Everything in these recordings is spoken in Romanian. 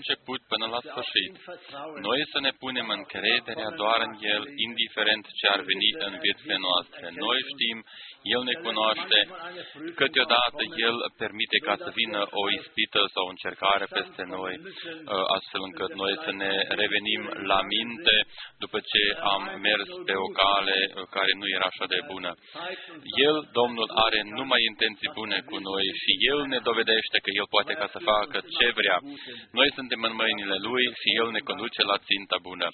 început până la Dass wir auf sfârșit. ihn vertrauen. Noi să ne punem încrederea doar în El, indiferent ce ar veni în viețile noastre. Noi știm, El ne cunoaște, câteodată El permite ca să vină o ispită sau o încercare peste noi, ă, astfel încât noi să ne revenim la minte după ce am mers pe o cale ă, care nu era așa de bună. El, Domnul, are numai intenții bune cu noi și El ne dovedește că El poate ca să facă ce vrea. Noi suntem în mâinile Lui și El ne conduce la ținta bună.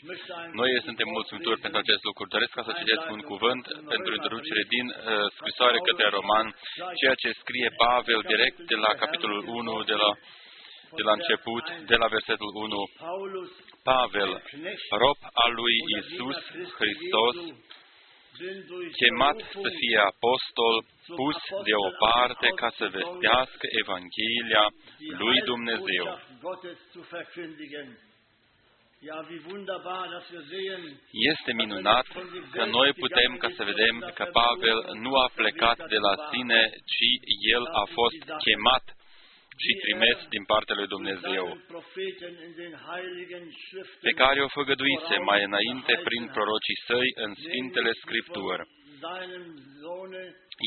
Noi suntem mulțumitori pentru acest lucru. Doresc ca să citesc un cuvânt pentru introducere din uh, scrisoare către Roman, ceea ce scrie Pavel direct de la capitolul 1, de la, de la început, de la versetul 1. Paulus, Pavel, rob al lui Isus Hristos, chemat să fie apostol, pus deoparte ca să vestească Evanghelia lui Dumnezeu. Este minunat că noi putem ca să vedem că Pavel nu a plecat de la sine, ci el a fost chemat și trimis din partea lui Dumnezeu, seinen Propheten in den heiligen Schriften pe care o făgăduise mai înainte prin prorocii săi în Sfintele Scripturi. seinem Sohne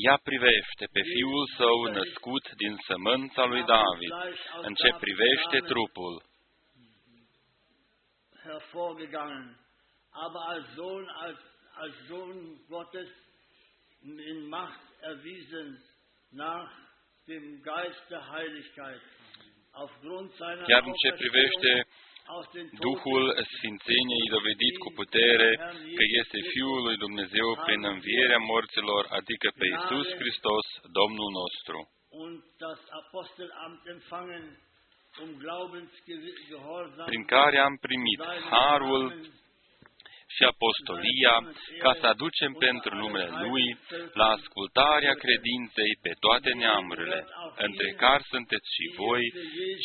Ea privește pe Fiul Său născut din sămânța lui David, în ce privește trupul, hervorgegangen, aber als Sohn, als, als Sohn Gottes in Macht erwiesen nach dem Geist der Heiligkeit. Aufgrund seiner chiar în ce privește aus den Toten Duhul Sfințeniei dovedit cu putere că este Fiul lui Dumnezeu prin învierea morților, adică pe Iisus Hristos, Domnul nostru, und das Apostelamt empfangen, um Glaubensgehorsam prin care am primit harul și apostolia ca să aducem pentru numele Lui la ascultarea credinței pe toate neamurile, între care sunteți și voi,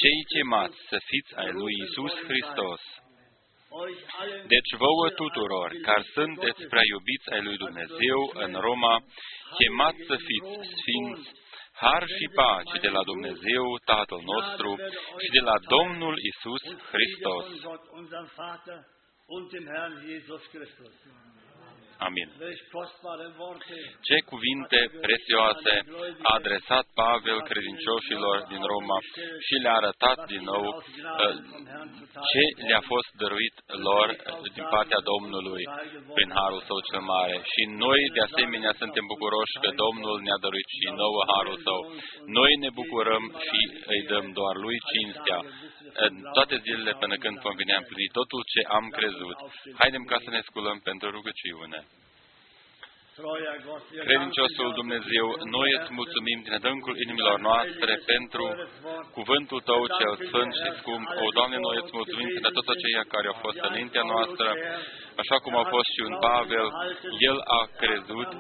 cei chemați să fiți ai lui Isus Hristos. euch allen Deci vouă tuturor, care sunteți prea iubiți ai lui Dumnezeu în Roma, chemați să fiți sfinți, har și pace de la Dumnezeu Tatăl nostru și de la Domnul Isus Hristos. Amin. Welch kostbare Worte Ce cuvinte prețioase a adresat Pavel credincioșilor din Roma și le-a arătat din nou uh, ce le-a fost dăruit lor uh, din partea Domnului prin Harul Său cel Mare. Și noi, de asemenea, suntem bucuroși că Domnul ne-a dăruit și nouă Harul Său. Noi ne bucurăm și îi dăm doar Lui cinstea în toate zilele până când vom veni împlini totul ce am crezut. Haidem ca să ne sculăm pentru rugăciune. Treuer Gott, wir Credinciosul danken dir Dumnezeu, noi îți mulțumim din adâncul inimilor noastre pentru cuvântul Tău cel sfânt și scump. O, Doamne, noi îți mulțumim pentru toți aceia care au fost înaintea noastră, așa cum a fost și un Pavel, el a crezut,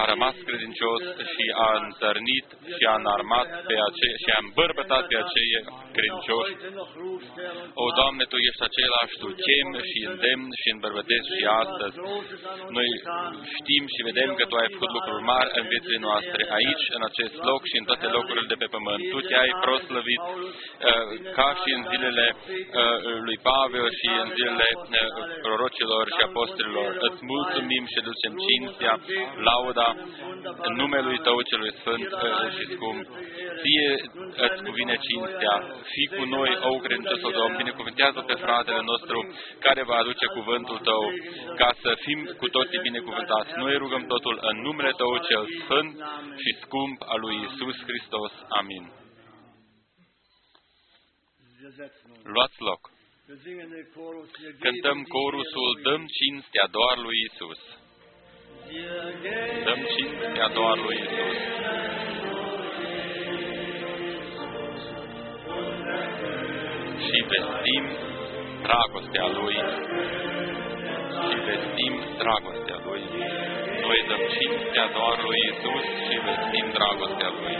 a rămas credincios și a întărnit și a înarmat pe aceia și a îmbărbătat pe aceia credincioși. heute noch rufst, Herr, und O, Doamne, Tu ești același, Tu chem și îndemn și îmbărbătezi și astăzi. Großes an uns Noi getan. știm și vedem că Tu ai făcut lucruri mari în viețile noastre, aici, în acest loc și în toate locurile de pe pământ. Tu te-ai proslăvit uh, ca și în zilele uh, lui Pavel și în zilele uh, prorocilor și apostolilor. Îți mulțumim și ducem cinstea, lauda în numelui Tău celui sfânt uh, și scump. Ție îți cuvine cinstea. Fii cu noi, o credinciosul Domn, binecuvântează pe fratele nostru care va aduce cuvântul Tău, ca să fim cu toții binecuvântați. Noi rugăm totul în numele Tău cel sfânt și scump al lui Isus Hristos. Amin. Wir setzen uns. Luați loc. Wir singen den Chorus. Wir Cântăm geben die corusul Ehre Dăm cinstea doar lui Isus. Wir geben Dăm cinstea doar lui Isus. Și vestim dragostea Lui. Și vestim dragostea Lui. Noi dăm cinstea doar lui Isus și vestim dragostea Lui.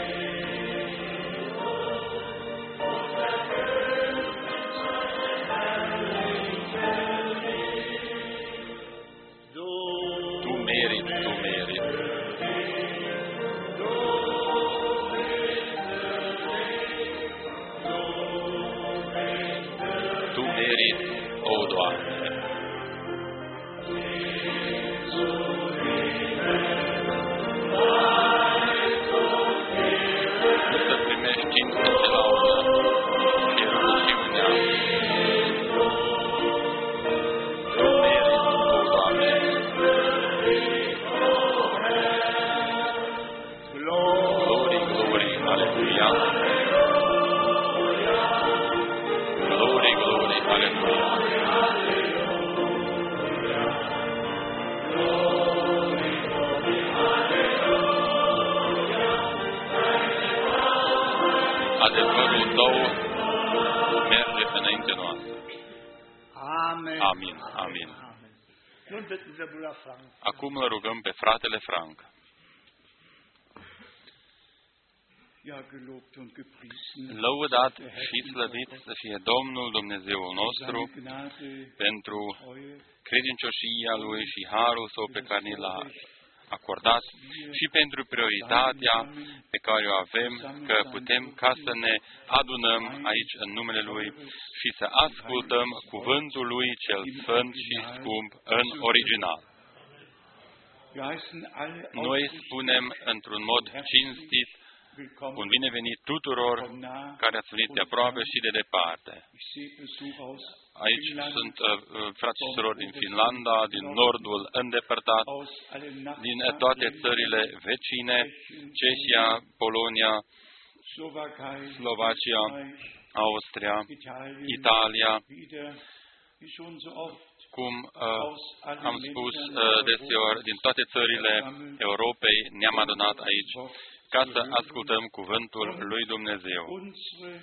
Acum îl rugăm pe fratele Frank. Ja, gelobt und gepriesen. Lăudat și slăvit să fie Domnul Dumnezeul nostru Seine Gnade, pentru Treue, credincioșia Lui și harul Său pe care ni l-a acordat și pentru prioritatea pe care o avem, că putem ca să ne adunăm aici în numele Lui și să ascultăm cuvântul Lui cel sfânt și scump în original. Wir heißen alle Noi aufrichtig spunem într-un mod cinstit willkommen un binevenit tuturor von nah care ați venit de aproape și de departe. Ich sehe Besuch aus Aici Finnland, sunt uh, uh, frați și surori din Finlanda, din nordul îndepărtat, aus allen din toate țările vecine, Cehia, Polonia, Slowakei, Slovacia, Österreich, Austria, Italien, Italia, wieder, wie schon so oft, cum uh, aus allen am spus Ländern uh, deseori, din toate țările Europei ne-am adunat aici ca să ascultăm cuvântul lui Dumnezeu. unsere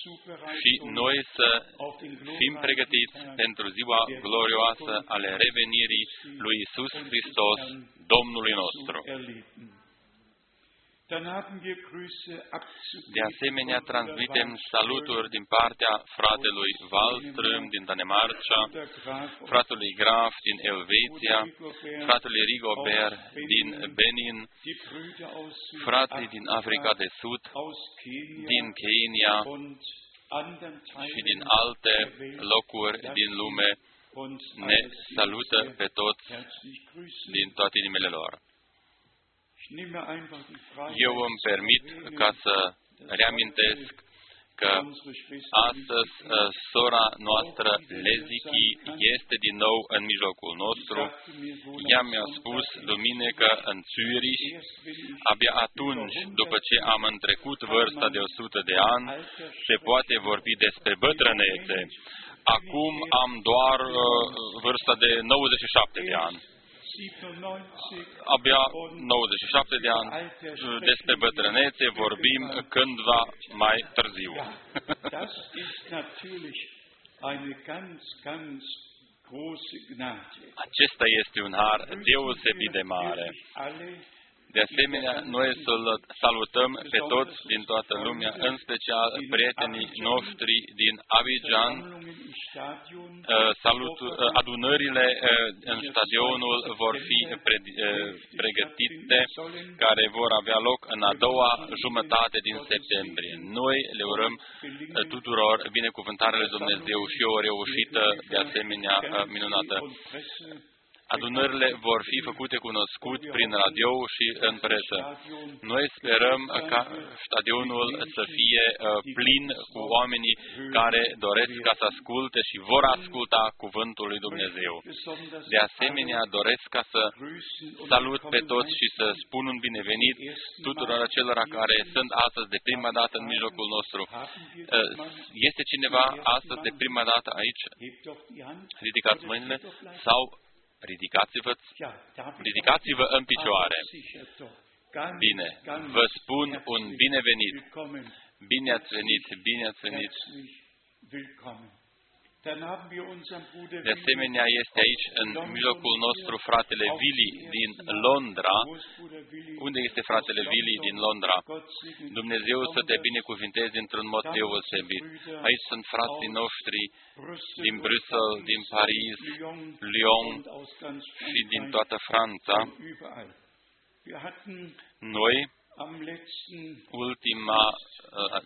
și Zubereitung noi să auf den fim pregătiți pentru ziua glorioasă ale revenirii lui Isus Hristos, Domnului nostru. De asemenea, von transmitem Bruder saluturi din partea fratelui Wallström din Danemarca, Bruder Graf aus fratelui Graf din Elveția, Rigobert, fratelui Rigobert din Benin, die Brüder aus frații din Africa de Sud, aus Kenia din Kenya und anderen și Teilen din alte locuri din lume und ne alle Sie salută sehr pe toți herzlich grüßen. din toate inimile lor. Eu îmi permit ca să reamintesc că unsere Schwester astăzi uh, sora noastră Leziki este din nou în mijlocul nostru. sagte mir wohl Ea am mi-a Sonntag, spus duminică în Zürich, erst wenn ich abia atunci, după ce am întrecut vârsta de 100 de ani, se poate vorbi despre bătrânețe. Acum am doar uh, vârsta de 97 de ani. 97 Abia 97 de ani uh, despre bătrânețe vorbim cândva mai târziu. Ja, das ist natürlich eine ganz, ganz große Gnade. Acesta este un har deosebit de mare. Alle, De asemenea, noi să-l salutăm pe toți din toată lumea, în special prietenii noștri din Abidjan, Versammlungen im Stadion, Uh, Salut, uh, adunările uh, în stadionul vor fi pre- uh, pregătite, care vor avea loc în a doua jumătate din septembrie. Noi le urăm uh, tuturor binecuvântarea lui Dumnezeu și o reușită de asemenea uh, minunată. Und Presse, Adunările vor fi făcute cunoscut prin radio și în presă. Noi sperăm ca stadionul să fie uh, plin cu oamenii care doresc ca să asculte și vor asculta cuvântul lui Dumnezeu. besonders De asemenea, doresc ca să grüßen und salut pe willkommen toți și să spun un binevenit tuturor acelora care sunt astăzi de prima dată în mijlocul nostru. Haben wir Uh, das mal? Este cineva astăzi de prima dată aici? Hebt doch die Hand. Ridicați mâinile sau ridicați-vă, Ja, darf ich ridicați-vă în picioare. Aber sicher doch. Ganz, Bine, ganz vă spun un herzlich binevenit. Willkommen. Bine ați venit, bine ați venit. De asemenea, este aici în mijlocul nostru fratele Willy din Londra. Wo ist Bruder Willi? Unde este fratele Willy din Londra? Gott segne Dumnezeu să te binecuvinteze într-un mod deosebit. Aici sunt frații noștri Brüssel din und Bruxelles, din Paris, Lyon Lyon und aus ganz și din Frankreich toată Franța. und überall. Wir hatten Noi, am letzten, ultima, uh,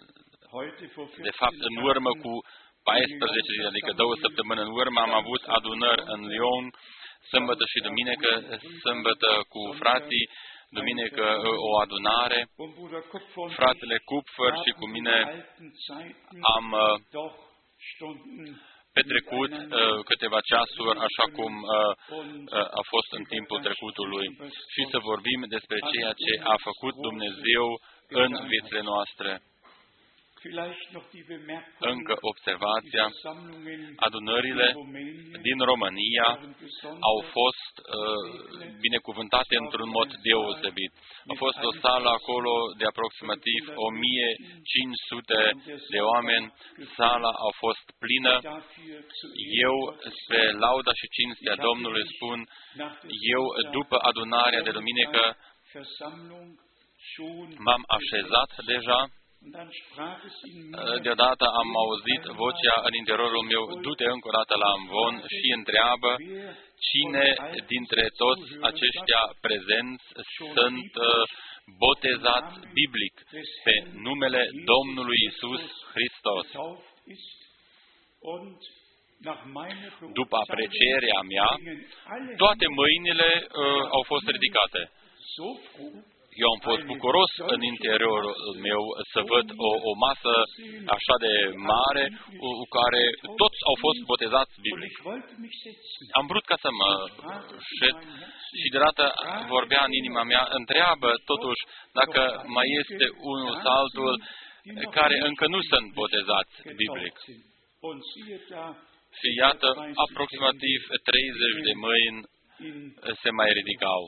heute vor 14 de fapt, în urmă cu 14 zile, adică două săptămâni în urmă, am avut adunări în Lyon, sâmbătă și duminică, sâmbătă cu frații, duminică uh, o adunare. und Bruder Kupfer und Fratele Kupfer și ich cu haben mine in alten Zeiten am uh, doch Stunden petrecut uh, câteva ceasuri așa cum uh, uh, a fost în timpul trecutului și să vorbim despre ceea ce a făcut Dumnezeu în viețile noastre. Încă observația, adunările din România au fost uh, binecuvântate într-un mod deosebit. A fost o sală acolo de aproximativ 1500 de oameni, sala a fost plină. Eu, spre lauda și cinstea Domnului, spun, eu, după adunarea de duminică, m-am așezat deja Deodată am auzit vocea în interiorul meu, du-te încă o dată la Amvon și întreabă cine dintre toți aceștia prezenți sunt uh, botezați biblic pe numele Domnului Isus Hristos. După aprecierea mea, toate mâinile uh, au fost ridicate eu am fost bucuros în interiorul meu să văd o, o masă așa de mare cu care toți au fost botezați biblic. Am vrut ca să mă șed și de dată vorbea în inima mea, întreabă totuși dacă mai este unul sau altul care încă nu sunt botezați biblic. Și iată, aproximativ 30 de mâini se mai ridicau.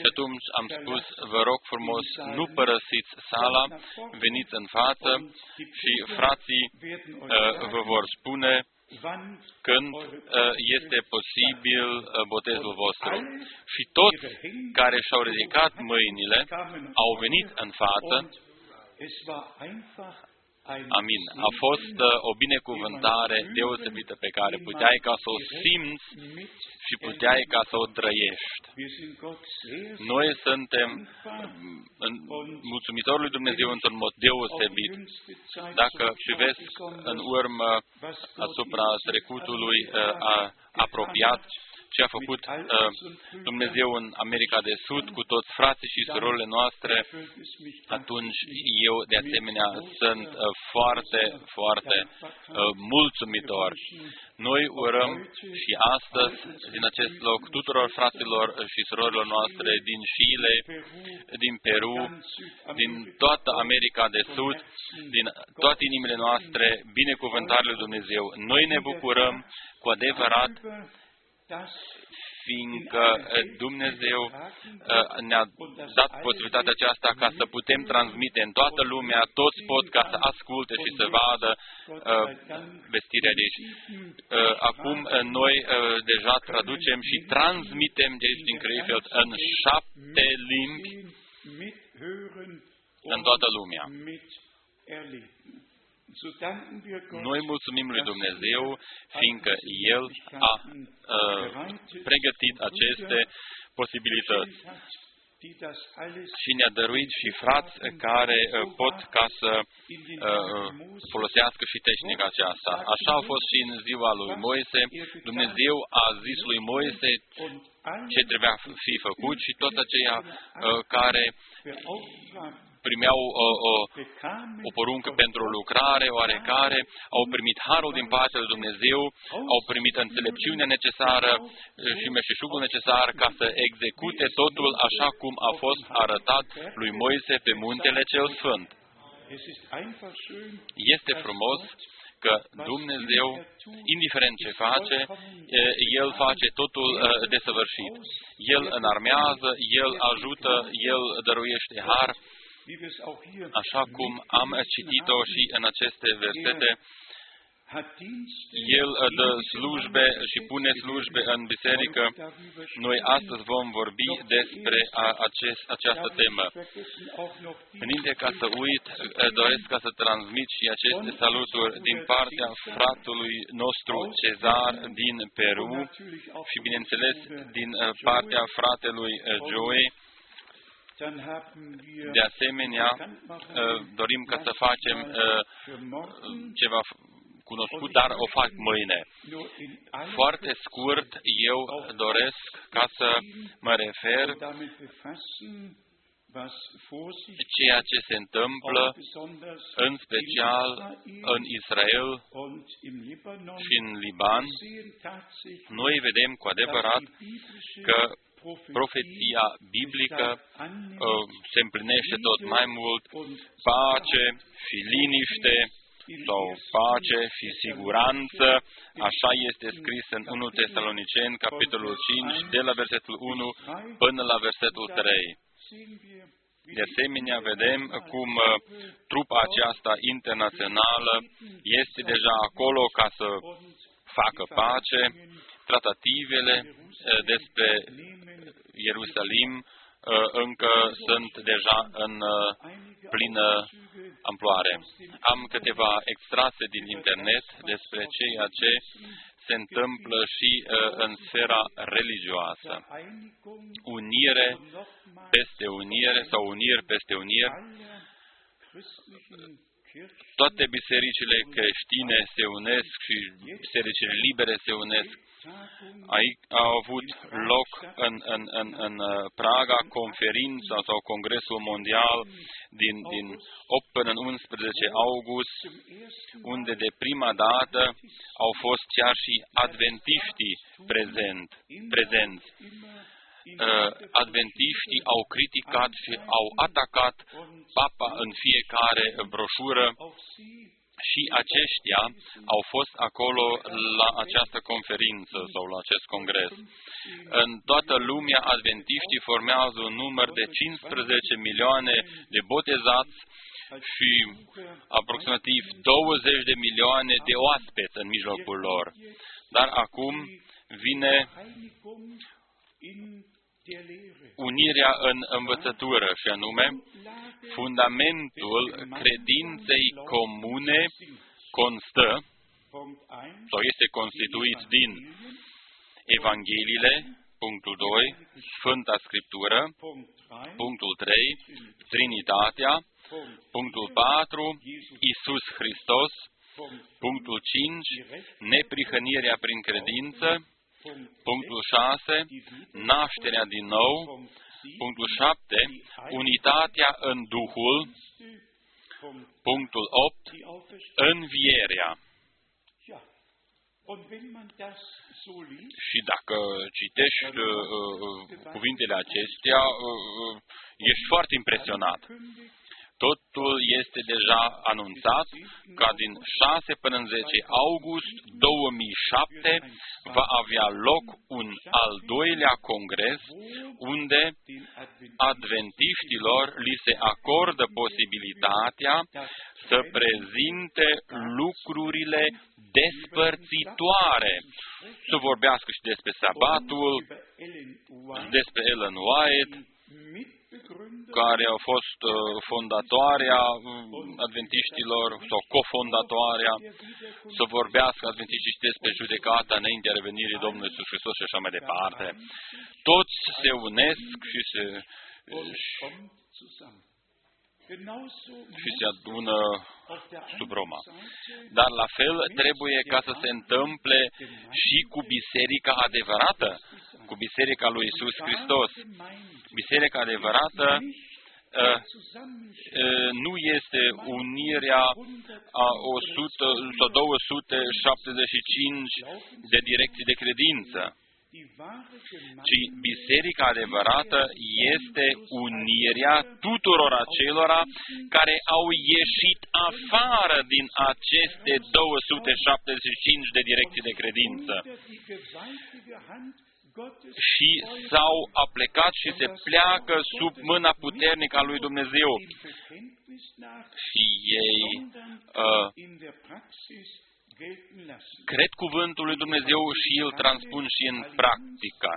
Și atunci am spus, vă rog frumos, nu părăsiți sala, veniți în față și frații uh, vă vor spune când uh, este posibil uh, botezul vostru. Și toți care și-au ridicat mâinile au venit în față Amin. A fost o binecuvântare deosebită pe care puteai ca să o simți și puteai ca să o trăiești. Noi suntem mulțumitori lui Dumnezeu într-un mod deosebit. Dacă privesc în urmă asupra trecutului uh, apropiat, ce a făcut uh, Dumnezeu în America de Sud cu toți frații și surorile noastre, atunci eu de asemenea sunt uh, foarte, foarte uh, mulțumitor. Noi urăm și astăzi, din acest loc, tuturor fraților și surorilor noastre din Chile, din Peru, din toată America de Sud, din toate inimile noastre, binecuvântarea lui Dumnezeu. Noi ne bucurăm cu adevărat fiindcă eh, Dumnezeu eh, ne-a dat posibilitatea aceasta ca să putem transmite în toată lumea, toți pot ca să asculte și să vadă eh, vestirea de aici. Acum noi deja traducem și transmitem de aici din Krefeld în șapte limbi în toată lumea. Noi mulțumim lui Dumnezeu, fiindcă El a uh, pregătit aceste posibilități. și ne-a dăruit și frați care uh, pot ca să uh, folosească și tehnica aceasta. Așa a fost și în ziua lui Moise. Dumnezeu a zis lui Moise ce trebuia fi făcut și toți aceia uh, care primeau o, o, o poruncă pentru o lucrare oarecare, au primit harul din partea lui Dumnezeu, au primit înțelepciunea necesară și meșeșugul necesar ca să execute totul așa cum a fost arătat lui Moise pe muntele cel sfânt. Este frumos că Dumnezeu, indiferent ce face, El face totul desăvârșit. El înarmează, El ajută, El dăruiește har, Așa cum am citit-o și în aceste versete, el dă slujbe și pune slujbe în biserică. Noi astăzi vom vorbi despre acest, această temă. Înainte ca să uit, doresc ca să transmit și aceste saluturi din partea fratului nostru Cezar din Peru și, bineînțeles, din partea fratelui Joey de asemenea, uh, dorim ca să facem uh, ceva cunoscut, dar o fac mâine. Foarte scurt, eu doresc ca să mă refer ceea ce se întâmplă în special în Israel și în Liban, noi vedem cu adevărat că profeția biblică uh, se împlinește tot mai mult, pace și liniște sau pace și siguranță, așa este scris în 1 Tesaloniceni, capitolul 5, de la versetul 1 până la versetul 3. De asemenea, vedem cum uh, trupa aceasta internațională este deja acolo ca să facă pace, tratativele uh, despre Ierusalim uh, încă sunt deja în plină amploare. Am câteva extrase din internet despre ceea ce se întâmplă și uh, în sfera religioasă. Unire peste unire sau uniri peste unire. Toate bisericile creștine se unesc și bisericile libere se unesc Aici a avut loc în, în, în, în uh, Praga conferința sau Congresul Mondial din, din 8 până în 11 august, unde de prima dată au fost chiar și adventiștii prezent, prezenți. Uh, adventiștii au criticat și au atacat papa în fiecare broșură și aceștia au fost acolo la această conferință sau la acest congres. În toată lumea, adventiștii formează un număr de 15 milioane de botezați și aproximativ 20 de milioane de oaspeți în mijlocul lor. Dar acum vine unirea în învățătură, și anume fundamentul credinței comune constă sau este constituit din Evangheliile, punctul 2, Sfânta Scriptură, punctul 3, Trinitatea, punctul 4, Isus Hristos, punctul 5, neprihănirea prin credință, Punctul 6, nașterea din nou. Punctul 7, unitatea în Duhul. Punctul 8, învierea. Și dacă citești uh, uh, cuvintele acestea, uh, uh, ești foarte impresionat. Totul este deja anunțat ca din 6 până în 10 august 2007 va avea loc un al doilea congres unde adventiștilor li se acordă posibilitatea să prezinte lucrurile despărțitoare, să vorbească și despre sabatul, despre Ellen White, care a fost uh, fondatoarea mm, adventiștilor sau cofondatoarea, să vorbească adventiștii despre judecata înaintea revenirii Domnului Iisus Hristos și așa mai departe. Toți se unesc și se și se adună sub Roma. Dar la fel trebuie ca să se întâmple și cu biserica adevărată, cu biserica lui Isus Hristos. Biserica adevărată uh, uh, nu este unirea a 100 sau 275 de direcții de credință ci biserica adevărată este unirea tuturor acelora care au ieșit afară din aceste 275 de direcții de credință și s-au aplecat și se pleacă sub mâna puternică a lui Dumnezeu. Și ei uh, cred cuvântul lui Dumnezeu și îl transpun și în practică.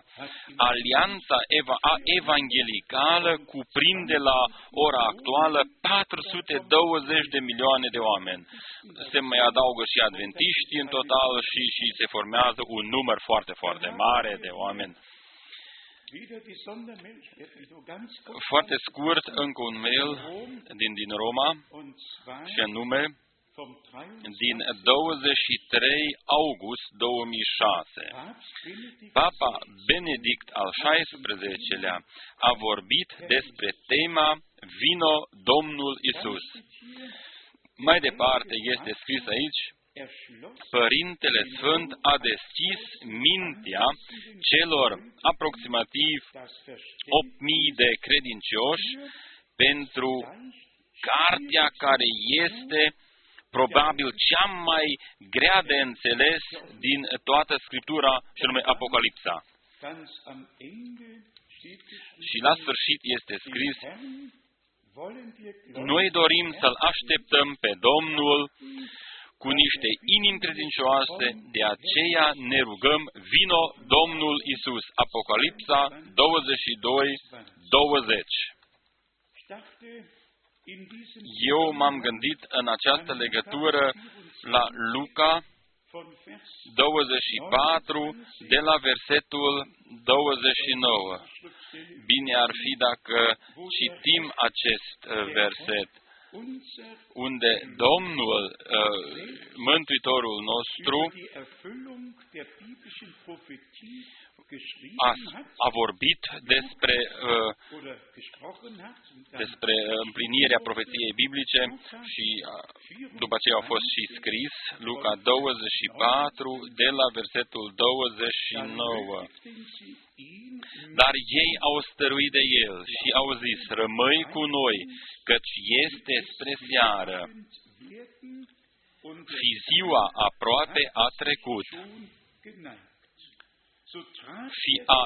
Alianța eva, a evangelicală cuprinde la ora actuală 420 de milioane de oameni. Se mai adaugă și adventiști în total și, și se formează un număr foarte, foarte mare de oameni. Foarte scurt, încă un mail din, din Roma, și anume, din 23 august 2006. Papa Benedict al XVI-lea a vorbit despre tema Vino Domnul Isus. Mai departe este scris aici, Părintele Sfânt a deschis mintea celor aproximativ 8.000 de credincioși pentru cartea care este probabil cea mai grea de înțeles din toată Scriptura, și anume Apocalipsa. Și la sfârșit este scris, noi dorim să-L așteptăm pe Domnul cu niște inimi credincioase, de aceea ne rugăm, vino Domnul Isus. Apocalipsa 22, 20. Eu m-am gândit în această legătură la Luca 24, de la versetul 29. Bine ar fi dacă citim acest uh, verset, unde Domnul, uh, Mântuitorul nostru, a, a vorbit despre, uh, despre împlinirea profeției biblice și uh, după aceea au fost și scris Luca 24 de la versetul 29. Dar ei au stăruit de el și au zis, rămâi cu noi, căci este spre seară. Și ziua aproape a trecut și a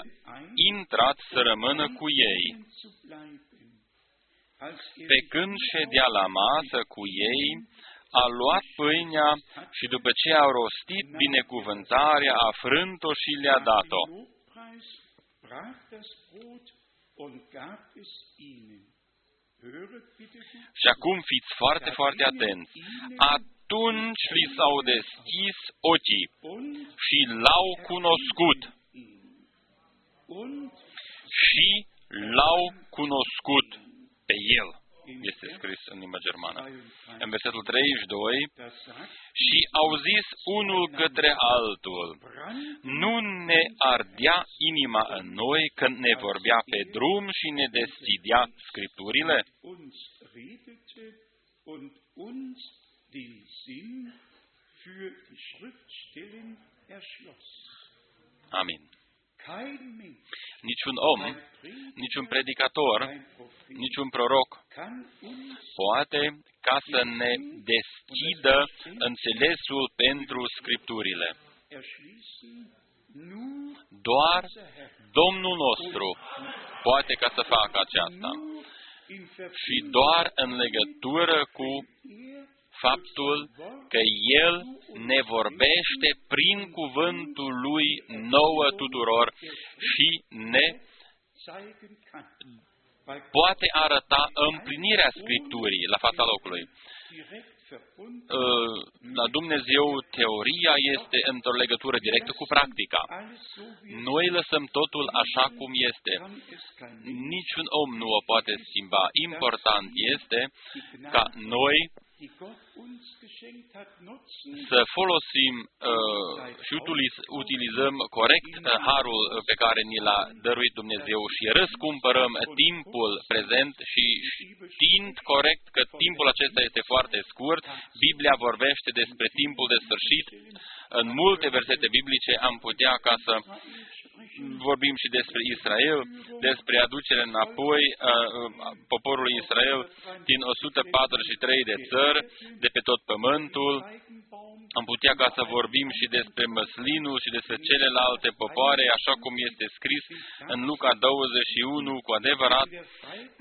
intrat să rămână cu ei. Pe când ședea la masă cu ei, a luat pâinea și după ce a rostit binecuvântarea, a frânt-o și le-a dat-o. Și acum fiți foarte, foarte atenți. Atunci li s-au deschis ochii și l-au cunoscut. Și l-au cunoscut pe el. Este scris în limba germană. În versetul 32, și au zis unul către altul, nu ne ardea inima în noi când ne vorbea pe drum și ne deschidea Scripturile? Amin. Niciun om, niciun predicator, niciun proroc poate ca să ne deschidă înțelesul pentru Scripturile. Doar Domnul nostru poate ca să facă aceasta. Și doar în legătură cu faptul că El ne vorbește prin cuvântul Lui nouă tuturor și ne poate arăta împlinirea Scripturii la fața locului. La Dumnezeu, teoria este într-o legătură directă cu practica. Noi lăsăm totul așa cum este. Niciun om nu o poate schimba. Important este ca noi să folosim uh, și utilizăm corect uh, harul pe care ni l-a dăruit Dumnezeu și răscumpărăm timpul prezent și știind corect că timpul acesta este foarte scurt, Biblia vorbește despre timpul de sfârșit. În multe versete biblice am putea ca să vorbim și despre Israel, despre aducerea înapoi a poporului Israel din 143 de țări de pe tot pământul. Am putea ca să vorbim și despre măslinul și despre celelalte popoare, așa cum este scris în Luca 21, cu adevărat,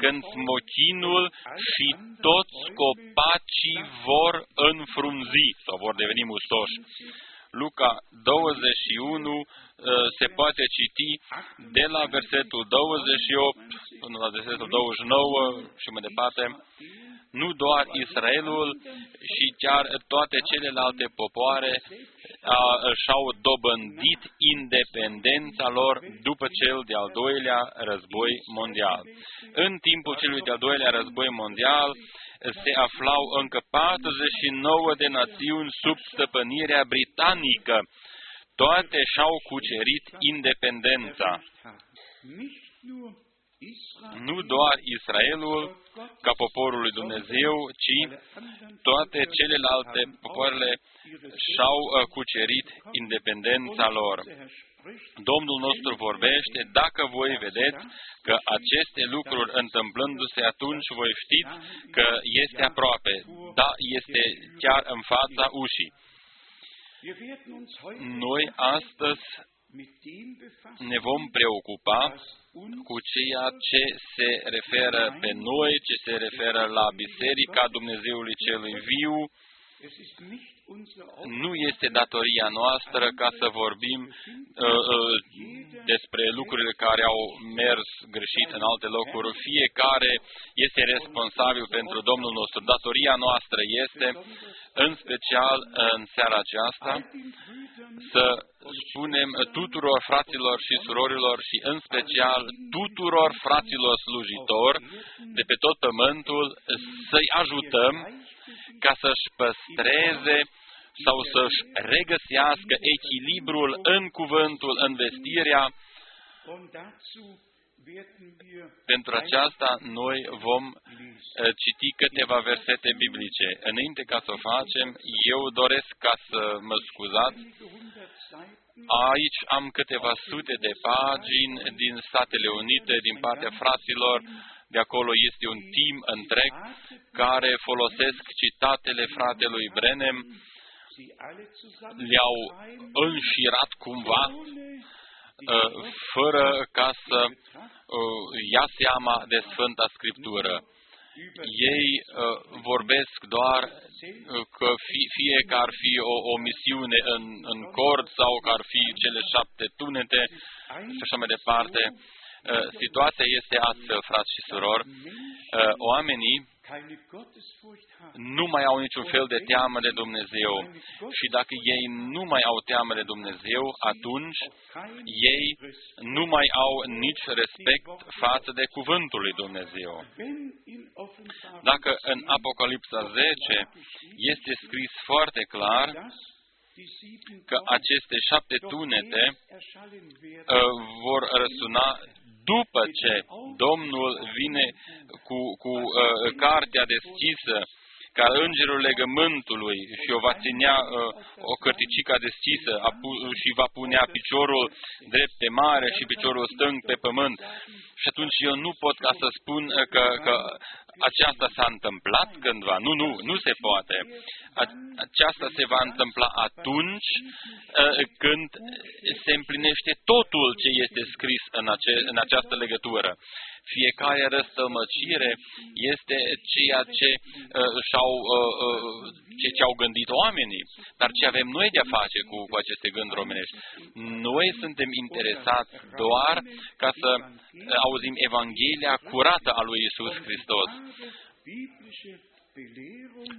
când smochinul și toți copacii vor înfrunzi sau vor deveni mustoși. Luca 21 uh, se poate citi de la versetul 28 până la versetul 29 și mai departe. Nu doar Israelul și chiar toate celelalte popoare și-au dobândit independența lor după cel de-al doilea război mondial. În timpul celui de-al doilea război mondial, se aflau încă 49 de națiuni sub stăpânirea britanică. Toate și-au cucerit independența. nu doar Israelul ca poporul lui Dumnezeu, ci toate celelalte popoarele și-au uh, cucerit independența lor. Domnul nostru vorbește, dacă voi vedeți că aceste lucruri întâmplându-se atunci, voi știți că este aproape, da, este chiar în fața ușii. Noi astăzi ne vom preocupa cu ceea ce se referă pe noi, ce se referă la Biserica Dumnezeului Celui Viu, nu este datoria noastră ca să vorbim uh, uh, despre lucrurile care au mers greșit în alte locuri. Fiecare este responsabil pentru Domnul nostru. Datoria noastră este, în special în seara aceasta, să spunem tuturor fraților și surorilor și în special tuturor fraților slujitori de pe tot pământul să-i ajutăm ca să-și păstreze sau să-și regăsească echilibrul în cuvântul, în vestirea. Pentru aceasta noi vom eh, citi câteva versete biblice. Înainte ca să o facem, eu doresc ca să mă scuzați. Aici am câteva sute de pagini din Statele Unite, din partea fraților, de acolo este un team întreg care folosesc citatele fratelui Brenem, le-au înșirat cumva, uh, fără ca să uh, ia seama de Sfânta Scriptură. Ei uh, vorbesc doar că fie că ar fi o, o misiune în, în cord sau că ar fi cele șapte tunete și așa mai departe. Uh, situația este astfel, frați și surori. Uh, oamenii nu mai au niciun fel de teamă de Dumnezeu. Și dacă ei nu mai au teamă de Dumnezeu, atunci ei nu mai au nici respect față de cuvântul lui Dumnezeu. Dacă în Apocalipsa 10 este scris foarte clar că aceste șapte tunete uh, vor răsuna după ce Domnul vine cu, cu uh, cartea deschisă, ca îngerul legământului și o va ținea uh, o cărticică deschisă și va punea piciorul drept pe mare și piciorul stâng pe pământ. Și atunci eu nu pot ca să spun uh, că, că aceasta s-a întâmplat cândva. Nu, nu, nu se poate. Aceasta se va întâmpla atunci uh, când se împlinește totul ce este scris în, ace, în această legătură. Fiecare răstălmăcire este ceea ce uh, și-au, uh, uh, ce, ce au gândit oamenii. Dar ce avem noi de-a face cu, cu aceste gânduri omenești? Noi suntem interesați doar ca să auzim Evanghelia curată a lui Isus Hristos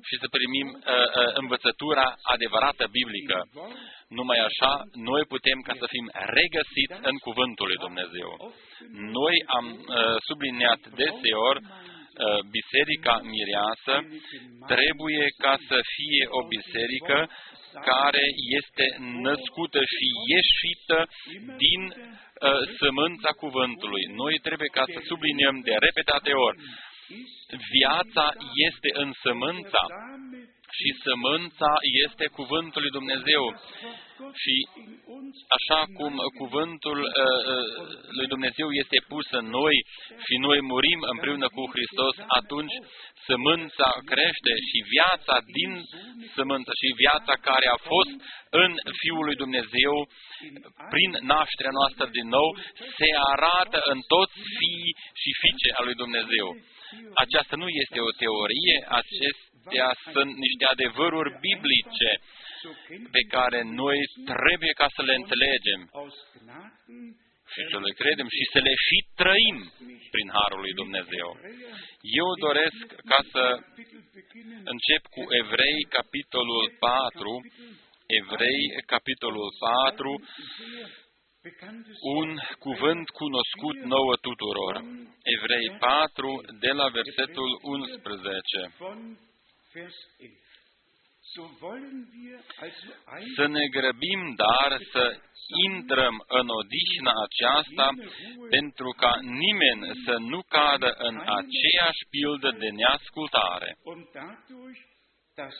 și să primim uh, uh, învățătura adevărată biblică. Numai așa, noi putem ca să fim regăsiți în Cuvântul lui Dumnezeu. Noi am uh, subliniat deseori uh, biserica mireasă trebuie ca să fie o biserică care este născută și ieșită din uh, sămânța cuvântului. Noi trebuie ca să subliniem de repetate ori viața este în sămânța și sămânța este cuvântul lui Dumnezeu. Și așa cum cuvântul uh, uh, lui Dumnezeu este pus în noi și noi murim împreună cu Hristos, atunci sămânța crește și viața din sămânță și viața care a fost în Fiul lui Dumnezeu prin nașterea noastră din nou se arată în toți fii și fiice al lui Dumnezeu. Aceasta nu este o teorie, acestea sunt niște adevăruri biblice pe care noi trebuie ca să le înțelegem. Și să le credem și să le și trăim prin Harul lui Dumnezeu. Eu doresc ca să încep cu Evrei, capitolul 4, Evrei, capitolul 4, un cuvânt cunoscut nouă tuturor. Evrei 4, de la versetul 11. Să ne grăbim, dar să intrăm în odihna aceasta pentru ca nimeni să nu cadă în aceeași pildă de neascultare. das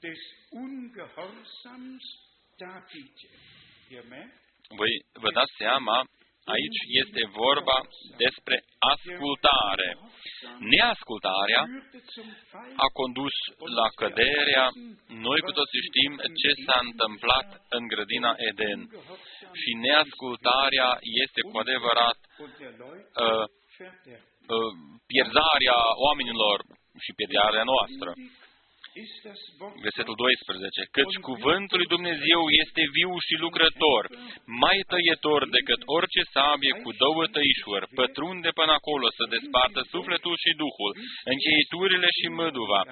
gleiche warnende Beispiel des Ungehorsams darbieten. Ihr merkt? Voi vă dați seama, aici este vorba despre ascultare. Neascultarea a condus la căderea. Noi cu toții știm ce s-a întâmplat în grădina Eden. Și neascultarea este cu adevărat uh, uh, pierzarea oamenilor și pierzarea noastră. Versetul 12. Căci cuvântul lui Dumnezeu este viu și lucrător, mai tăietor decât orice sabie cu două tăișuri, pătrunde până acolo să despartă sufletul și duhul, încheieturile și măduva,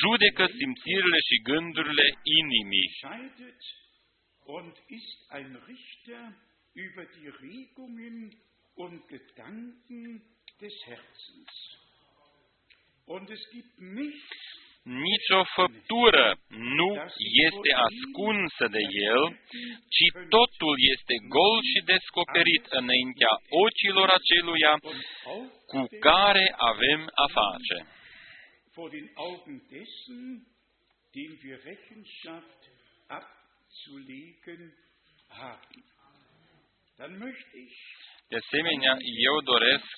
judecă simțirile și gândurile inimii. Und ist ein Richter über die Regungen und Gedanken des Herzens. Und es gibt nichts, nicio făptură nu este ascunsă de el, ci totul este gol și descoperit înaintea ochilor aceluia cu care avem a face. Vor den Augen dessen, dem wir Rechenschaft abzulegen haben. Dann möchte ich De asemenea, eu doresc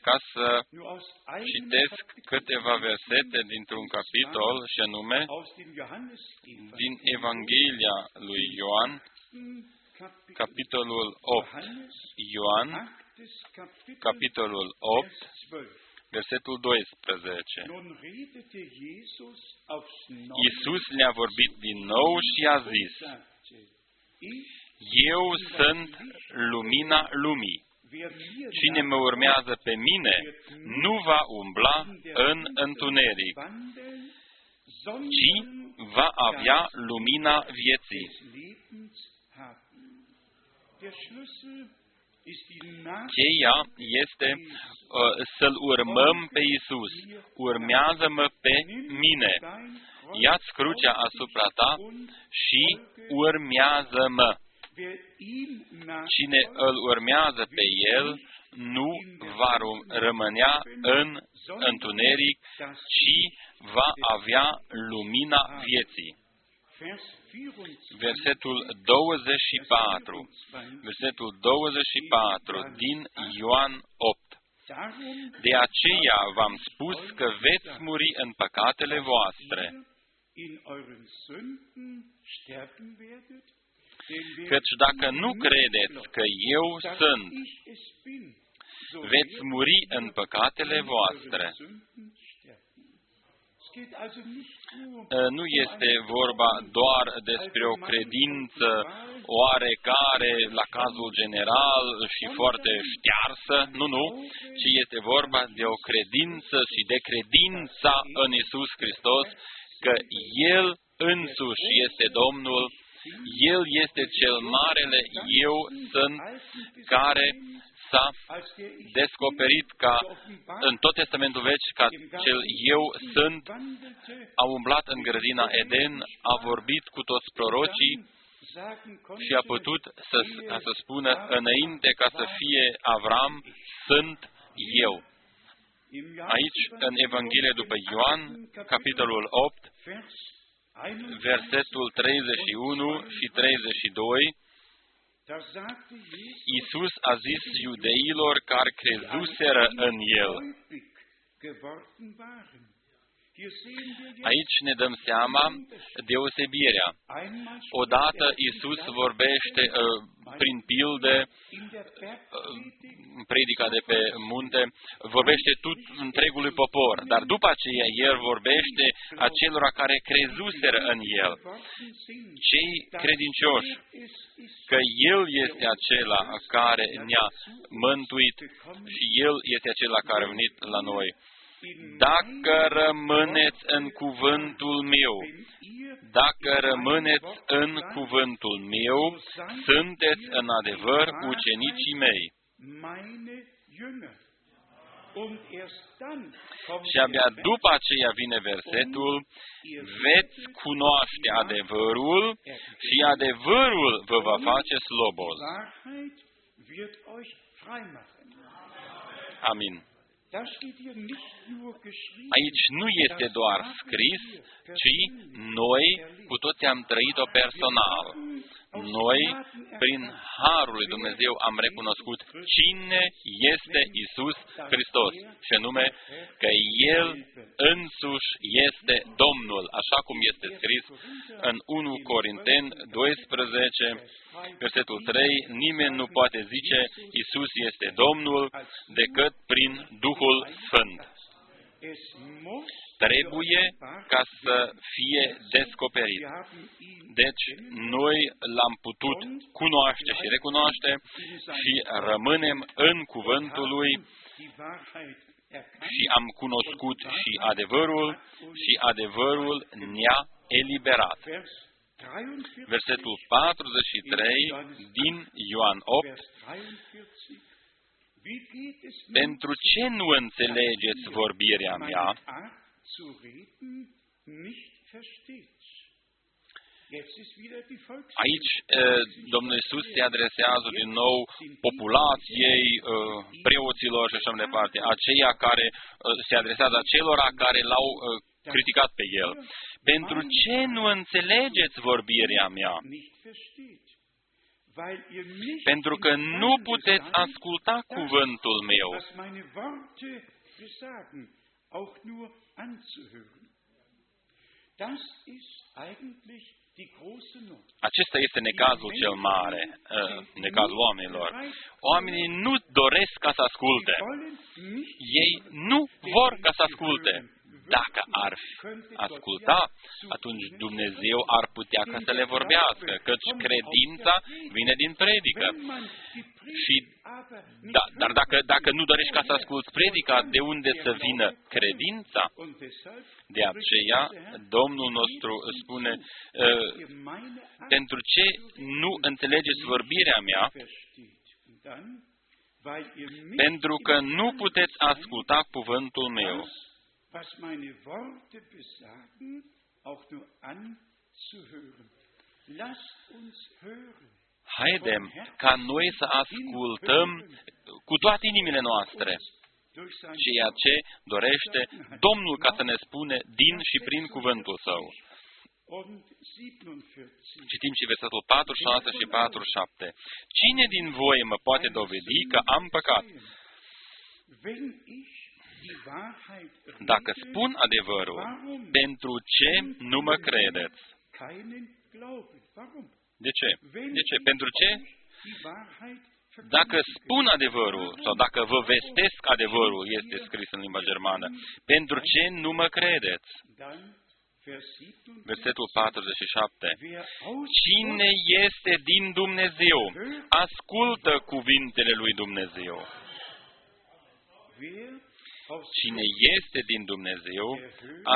ca să nur aus einem citesc câteva versete dintr-un capitol, și anume aus dem Johannesevangelium, din Evanghelia lui Ioan, Kapitel capitolul 8. Johannes, Ioan, 8. Kapitel, capitolul 8, Vers 12. versetul 12. Nun redete Jesus aufs Neue Iisus le-a vorbit din nou și a und zis, sagte, Ich, Eu sunt lumina lumii. Wer mir Cine mă urmează pe mine nu va umbla în întuneric, wandeln, ci sondern va avea lumina vieții. des Lebens haben. Der Schlüssel ist die Cheia este uh, să-L urmăm pe Iisus. Urmează-mă pe mine. Ia-ți crucea asupra ta și urmează-mă. Cine îl urmează pe El nu va ru- rămânea în întuneric, ci va avea lumina vieții. Versetul 24. Versetul 24 din Ioan 8. De aceea v-am spus că veți muri în păcatele voastre, căci dacă nu credeți că eu sunt, veți muri în păcatele voastre. Nu este vorba doar despre o credință oarecare la cazul general și foarte ștearsă, nu, nu, ci este vorba de o credință și de credința în Isus Hristos că El însuși este Domnul, El este cel marele Eu sunt care s-a descoperit ca în tot Testamentul Vechi ca cel Eu sunt, a umblat în grădina Eden, a vorbit cu toți prorocii și a putut să, ca să spună înainte ca să fie Avram, sunt eu. Aici, în Evanghelia după Ioan, capitolul 8, versetul 31 și 32, Iisus a zis iudeilor care crezuseră în El. Aici ne dăm seama deosebirea. Odată Iisus vorbește uh, prin pilde, uh, predica de pe munte, vorbește tot întregului popor, dar după aceea El vorbește acelora care crezuseră în El, cei credincioși, că El este acela care ne-a mântuit și El este acela care a venit la noi. Dacă rămâneți în cuvântul meu, dacă rămâneți în cuvântul meu, sunteți în adevăr ucenicii mei. Und erst dann kommt Și abia der după aceea vine versetul, veți cunoaște adevărul și adevărul vă va face slobos. Wahrheit wird euch frei machen. Amin. Da steht hier nicht nur geschrieben, Aici nu este doar scris, ci noi cu toți am trăit-o personal. Noi, prin Harul lui Dumnezeu, am recunoscut cine este Isus Hristos, și anume că El însuși este Domnul, așa cum este scris în 1 Corinteni 12, versetul 3, nimeni nu poate zice Isus este Domnul decât prin Duhul Sfânt. Es muss Trebuie ca să fie descoperit. Wir haben ihn Deci, noi l-am putut cunoaște și recunoaște și rămânem în cuvântul lui die Wahrheit erkannt. și am cunoscut și adevărul și adevărul ne-a eliberat. Vers 43, Versetul 43 din Ioan 8. Pentru ce nu înțelegeți vorbirea mea? meine Art zu reden nicht versteht? Jetzt ist wieder die Volkswirtschaft. Aici eh, Domnul Isus se adresează din nou populației, eh, preoților și așa mai departe, aceia care eh, se adresează acelora care l-au eh, criticat pe el. Pentru ce nu înțelegeți vorbirea mea? Pentru că nu puteți asculta cuvântul meu. was meine Worte besagen, auch nur anzuhören. Das ist eigentlich die große Not. Acesta este necazul cel mare, eh, necazul oamenilor. Oamenii nu doresc ca să asculte. Sie wollen nicht Ei nu vor ca să asculte. Dacă ar asculta, atunci Dumnezeu ar putea ca să le vorbească, căci credința vine din predică. wenn man die Și, Predigt aber nicht da, dar hört, dacă, dacă nu dorești ca să asculți predica, de unde să vină credința? und deshalb De aceea, Domnul nostru spune, uh, ihr meine Art pentru ce nu înțelegeți vorbirea mea? versteht. Und dann, weil ihr nicht Pentru că nu puteți asculta cuvântul meu. Das, was meine Worte besagen, auch nur anzuhören. Lasst uns hören. Haidem ca noi să ascultăm cu toate inimile noastre Durch sein ceea ce dorește Domnul ca să ne spune din și prin cuvântul Său. und 47. Citim și versetul 46 și 47. Cine din voi mă poate dovedi că am păcat? Wenn ich die Wahrheit Dacă rede, spun adevărul, warum pentru ce nu mă credeți? keinen Glauben? Warum? De ce? Wenn De ce? ich Pentru ce? euch die Wahrheit Dacă verkündige, spun adevărul, sau dacă vă vestesc adevărul, este scris în limba germană, pentru ce nu mă credeți? dann Vers 47. Versetul 47. Wer aus Cine este din Dumnezeu, ascultă cuvintele lui Dumnezeu. Wer aus Cine este din Dumnezeu,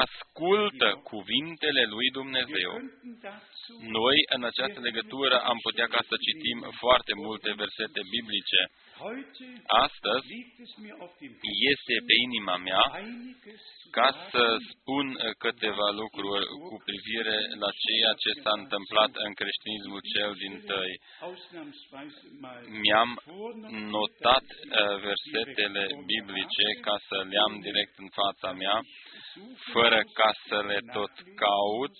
ascultă cuvintele lui Wir Dumnezeu. könnten dazu Noi, în această legătură, am putea ca să citim foarte multe versete biblice. heute Astăzi liegt es mir auf dem este pe inima mea einiges zu ca să sagen, spun uh, câteva lucruri cu privire la ceea ce s-a întâmplat în creștinismul cel din tăi. ausnahmsweise mal Mi-am vornommen, notat damit uh, versetele biblice ca să le am direct în fața mea, fără ca să le tot caut.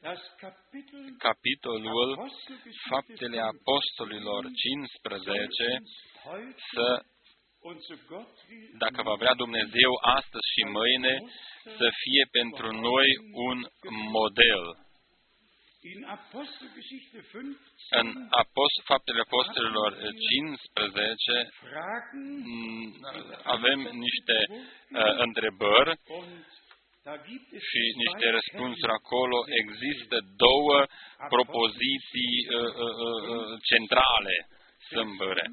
das Kapitel Capitolul Apostelgeschichte Faptele Apostolilor 15 heute să, und so Gott will dacă va vrea Dumnezeu, astăzi și mâine, să fie pentru noi un model. In Apostelgeschichte 15 În Apost- Faptele Apostolilor 15 Fragen mm, avem niște uh, întrebări und da gibt es și zwei niște răspunsuri acolo. Există două propoziții uh, uh, uh, uh, centrale, sâmbăre.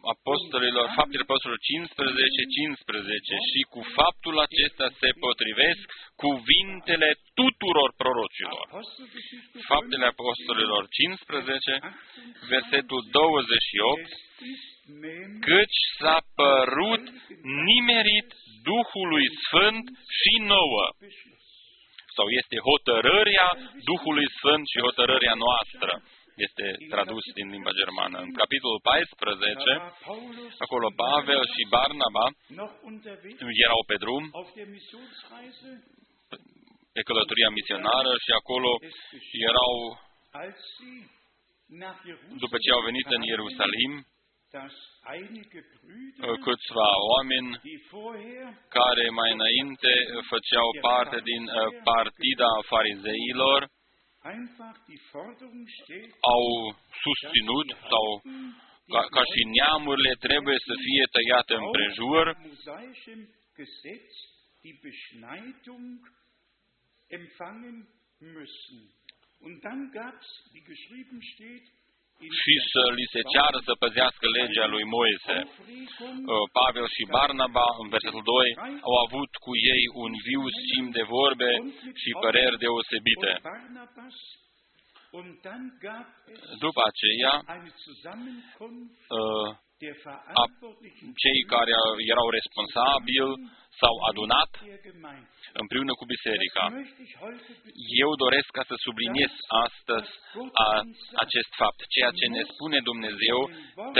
A- Apostolilor, faptele apostolilor 15, 15 și cu faptul acesta se potrivesc cuvintele tuturor prorocilor. Apostelgeschichte Faptele apostolilor 15, versetul 28, nämlich căci s-a părut nimerit Duhului Sfânt și nouă. Beschluss. Sau este hotărârea Duhului Sfânt și hotărârea noastră. Este tradus din limba germană. În capitolul 14, Da war Paulus acolo Pavel și Barnaba noch unterwegs erau pe drum auf der Missionsreise, pe călătoria misionară și acolo erau, als sie nach Jerusalem după ce au venit în kamen, Ierusalim, dass einige Brüder, câțiva oameni die vorher care mai înainte făceau parte din uh, partida farizeilor, einfach die Forderung stellt, au susținut sau ca, ca și neamurile trebuie să fie tăiate împrejur, mosaischem Gesetz die Beschneidung empfangen müssen. Und dann gab es, wie geschrieben steht, și să li se ceară să păzească legea lui Moise. Aufregung Uh, Pavel și Barnaba, în versetul 2, au avut cu ei un viu schimb de vorbe și păreri deosebite. und Barnabas. Und dann gab es După aceea, eine Zusammenkunft uh, der Verantwortlichen cei care erau responsabili s-au adunat der Gemeinde. împreună cu biserica. Das möchte ich heute betonen. Eu doresc ca să subliniez astăzi a, acest fapt. Ceea ce ne spune Dumnezeu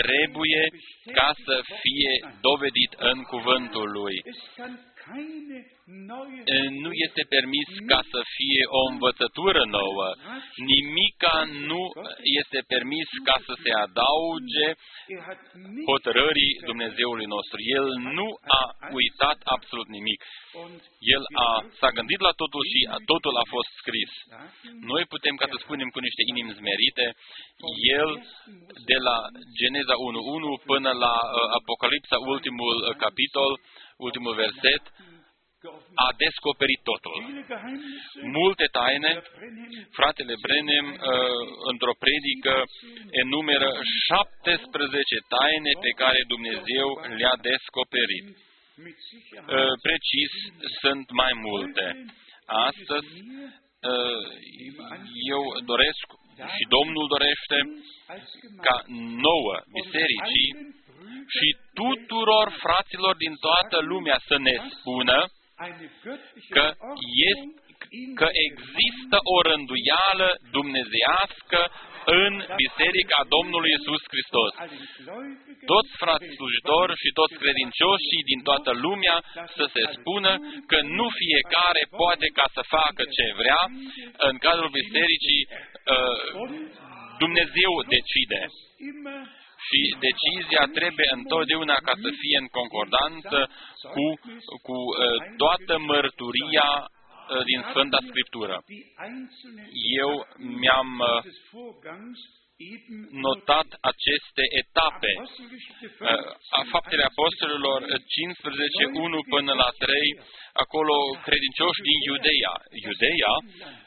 trebuie ca să fie dovedit în cuvântul Lui. Es kann keine neue E, Nu este permis ca să fie o învățătură nouă. Nimica nu este permis ca să se adauge Er hat nicht hotărârii Dumnezeului nostru. El nu a uitat absolut nimic. und El a, s-a gândit la totul și a- totul a fost scris. sagen, Noi putem ca să spunem cu niște inimi zmerite, El de la Geneza 1.1 până la uh, Apocalipsa, ultimul uh, capitol, ultimul verset, geoffenbart. a descoperit totul. Viele Geheimnisse Multe taine, der Brenhem fratele Brenem, uh, într-o predică, enumeră 17 taine pe care Dumnezeu le-a descoperit. mit Sicherheit Uh, Precis, sunt mai multe. Astăzi, uh, eu doresc și Domnul dorește als Gemeinde ca nouă bisericii și tuturor fraților din toată lumea să ne spună eine göttliche că, Ordnung este, in că există o rânduială dumnezească în Biserica Domnului Isus Hristos. allen Gläubigen Toți frați slujitori și toți credincioșii din toată lumea să se spună că nu fiecare poate ca să facă ce vrea în cadrul bisericii. uh, Dumnezeu decide immer și decizia trebuie întotdeauna ca să fie în concordanță cu, cu uh, toată mărturia uh, din Sfânta Scriptură. die einzelnen Eu mi-am uh, des Vorgangs eben notat aceste etape Apostelgeschichte uh, a faptele apostolilor uh, 15, 1 până la 3, acolo credincioși din Iudeia. Iudeia uh,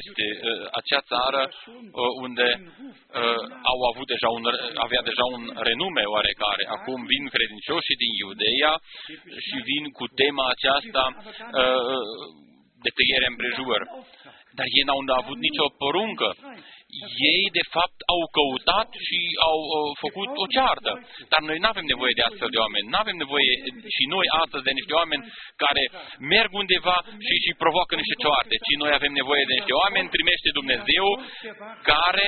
este uh, acea țară uh, unde uh, au avut deja un, avea deja un renume oarecare. Acum vin credincioșii din Iudeia și vin cu tema aceasta uh, de tăiere împrejur. Dar ei n-au avut nicio poruncă. Ei, de fapt, au căutat și au uh, făcut o ceartă. Dar noi nu avem nevoie de astfel de oameni. Nu avem nevoie și noi astăzi de niște oameni care merg undeva și și provoacă niște cearte, ci noi avem nevoie de niște oameni, primește Dumnezeu, care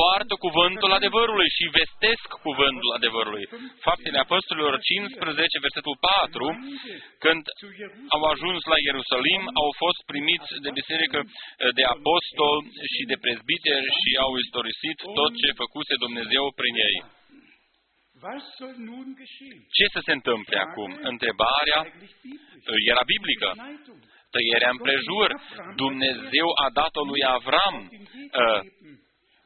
poartă cuvântul adevărului și vestesc cuvântul adevărului. Faptele Apostolilor 15, versetul 4, când au ajuns la Ierusalim, au fost primiți de biserică de apostol și de prezbiteri și au istorisit tot ce făcuse Dumnezeu prin ei. Was soll nun geschehen? Ce să se întâmple acum? Întrebarea Eigentlich biblisch. era biblică. Beschneidung. Tăierea împrejur. Dumnezeu a dat-o lui Avram. Uh,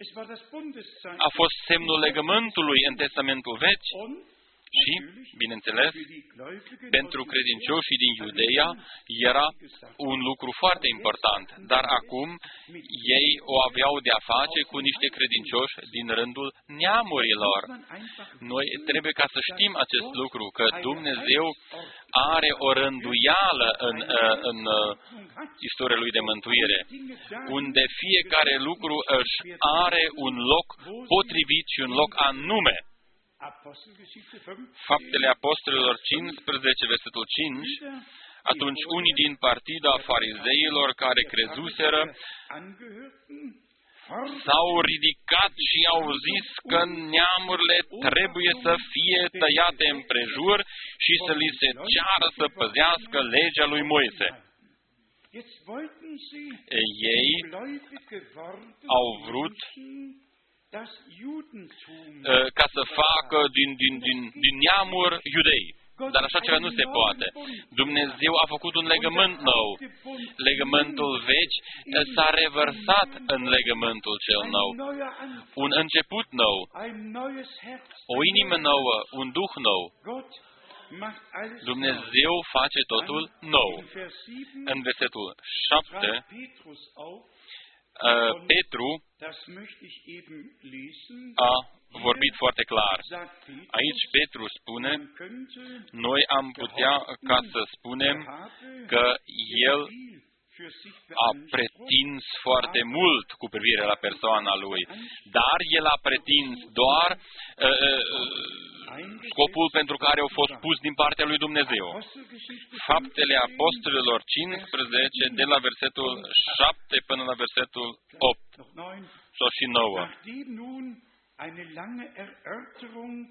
Es war das Bundeszeichen. a fost semnul legământului în Testamentul Vechi Und și, bineînțeles, für die Gläubigen pentru credincioșii din Iudeia era un lucru foarte important, dar acum ei o aveau de-a face cu niște credincioși din rândul neamurilor. Noi trebuie ca să știm acest lucru, că Dumnezeu are o rânduială în, uh, în uh, istoria lui de mântuire, unde fiecare lucru își are un loc potrivit și un loc anume. Apostelgeschichte 15. Faptele Apostolilor 15, versetul 5, Wieder atunci unii din partida farizeilor care crezuseră angehörten s-au ridicat și au zis că neamurile trebuie să fie tăiate împrejur și să li se ceară să păzească legea lui Moise. Jetzt wollten sie Ei gläubig geworden au vrut das Judentum uh, ca să facă din, din, din, din neamuri iudei. Dar așa ceva nu se poate. Dumnezeu a făcut un legământ nou. Legământul vechi uh, s-a revărsat în legământul cel nou. ein neuer Anfang, Un început nou, ein neues Herz. o inimă nouă, un duh nou. Gott macht alles neu. Dumnezeu face totul nou. In Vers 7 În versetul trat 7, Petrus auf, uh, Petru das möchte ich eben lesen. a vorbit foarte clar. Sagt Petrus, Aici Petru spune, man könnte noi am putea ca să spunem habe că el viel für sich a beansprucht, pretins foarte mult cu privire la persoana lui, dar el a pretins doar uh, uh, scopul pentru care au fost pus din partea lui Dumnezeu. Apostelgeschichte Faptele Apostolilor 15, de la versetul 7 până la versetul 8 noch 9. sau și 9. Nachdem nun eine lange Erörterung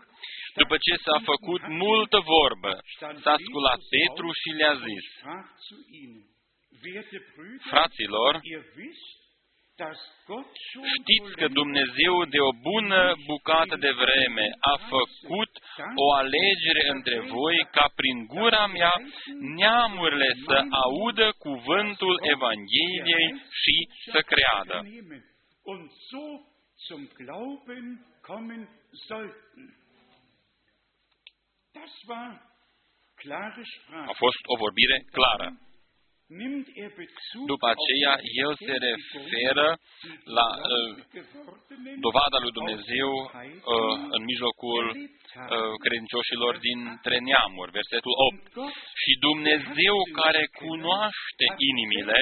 După ce s-a făcut multă vorbă, s-a sculat Petru și le-a zis, sprach zu ihnen, Werte Brüder, Fraților, ihr wisst, dass Gott schon Știți că vor Dumnezeu de o bună bucată de vreme a făcut o alegere între voi ca prin gura mea neamurile să audă cuvântul Evangheliei și să creadă. vernehmen und so zum Glauben kommen sollten. Das war klare A Sprache. fost o vorbire clară. Nimmt er Bezug După aceea, el se referă la uh, dovada lui Dumnezeu uh, în mijlocul uh, credincioșilor dintre neamuri, versetul 8. Și Dumnezeu care cunoaște inimile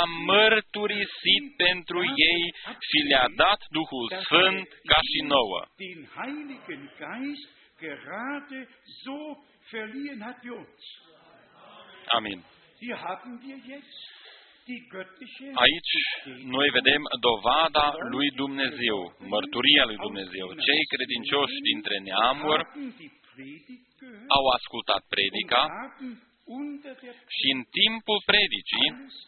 a mărturisit pentru ei și le-a dat Duhul Sfânt ca și nouă. den Heiligen Geist gerade so verliehen hat wie uns. Amin. Hier haben wir jetzt die göttliche Aici noi vedem dovada lui Dumnezeu, mărturia lui Dumnezeu. Cei credincioși dintre neamuri haben die Predigt gehört au ascultat predica und haben unter der și în timpul predicii alles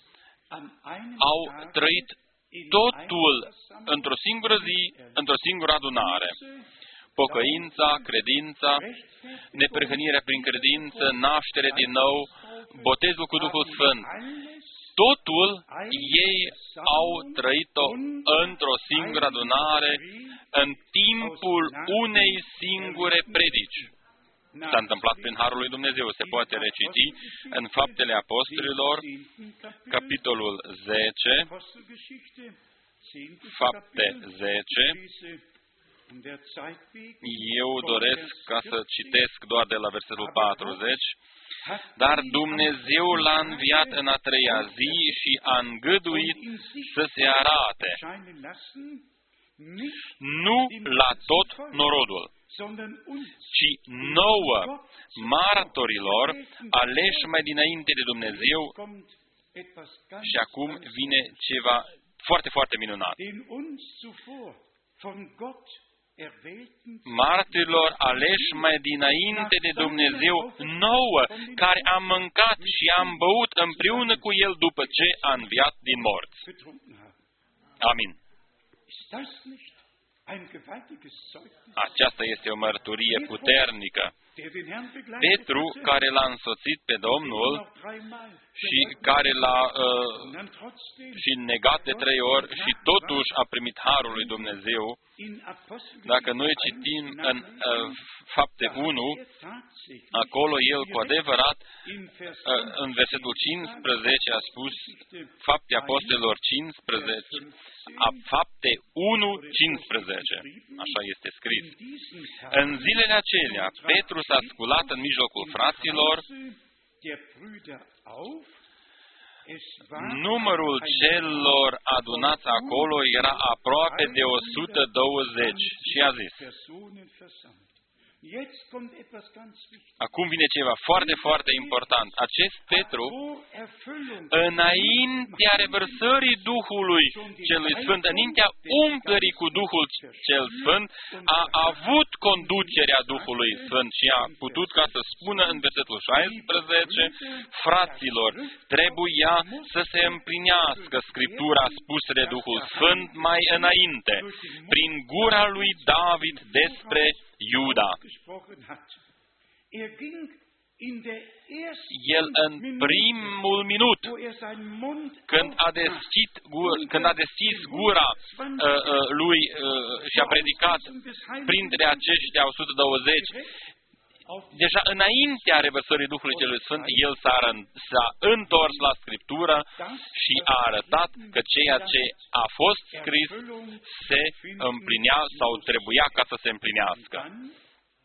an einem au Tag trăit in totul einer Versammlung într-o singură zi, într-o singură adunare. Pocăința, credința, Rechtfertigung, neprihănirea prin credință, naștere din nou, botezul cu Duhul Sfânt. alles Totul ei au trăit-o într-o singură adunare, în timpul unei singure predici. S-a întâmplat prin Harul lui Dumnezeu. Se poate reciti în Faptele Apostolilor, capitolul 10, Apostelgeschichte, 10. Fapte Kapitel. 10. Eu von doresc Vers ca să 40. citesc doar de la versetul 40. Hat Dar ihn Dumnezeu l-a înviat în a treia zi și a îngăduit să se arate, scheinen lassen, nicht nu la tot norodul, sondern uns ci nouă martorilor aleși mai dinainte de Dumnezeu kommt etwas ganz și acum ganz vine ceva foarte, foarte minunat. Den uns zuvor von Gott erwählten Martirilor aleși mai dinainte de Dumnezeu nouă, care am mâncat și am băut împreună cu El după ce a înviat din morți. getrunken haben. Amin. Ist das nicht ein gewaltiges Zeugnis, Aceasta este o mărturie puternică. der den Herrn begleitet Petru, hatte, care l-a însoțit pe Domnul noch dreimal și care l-a uh, und dann trotzdem și negat de trei ori și totuși a primit harul lui Dumnezeu, in Apostelgeschichte dacă noi citim în uh, fapte 1, acolo el cu adevărat in Vers uh, în versetul 15 a spus fapte apostolilor 15, a fapte 1, 15. Așa este scris. În zilele acelea, Petru s-a sculat în mijlocul fraților, numărul celor adunați acolo era aproape de 120 și a zis, Acum vine ceva foarte, foarte important. Acest Petru, Vor Erfüllung înaintea revărsării Duhului celui Sfânt, înaintea umplării cu Duhul cel Sfânt, a avut conducerea Duhului Sfânt și a putut ca să spună în versetul 16, fraților, trebuia să se împlinească Scriptura spusă de Duhul Sfânt mai înainte, prin gura lui David despre Iuda. Gesprochen hat. Er ging in der ersten El în Minute, primul minut wo er seinen Mund când a aufmacht, deschis, gu- când a deschis gura uh, uh, lui uh, și a predicat printre aceștia 120, auf deja înaintea revărsării Duhului Celui Sfânt, el s-a, rân- s-a întors la Scriptură și a arătat că ceea ce a fost scris Erfüllung se împlinea sau trebuia ca să se împlinească.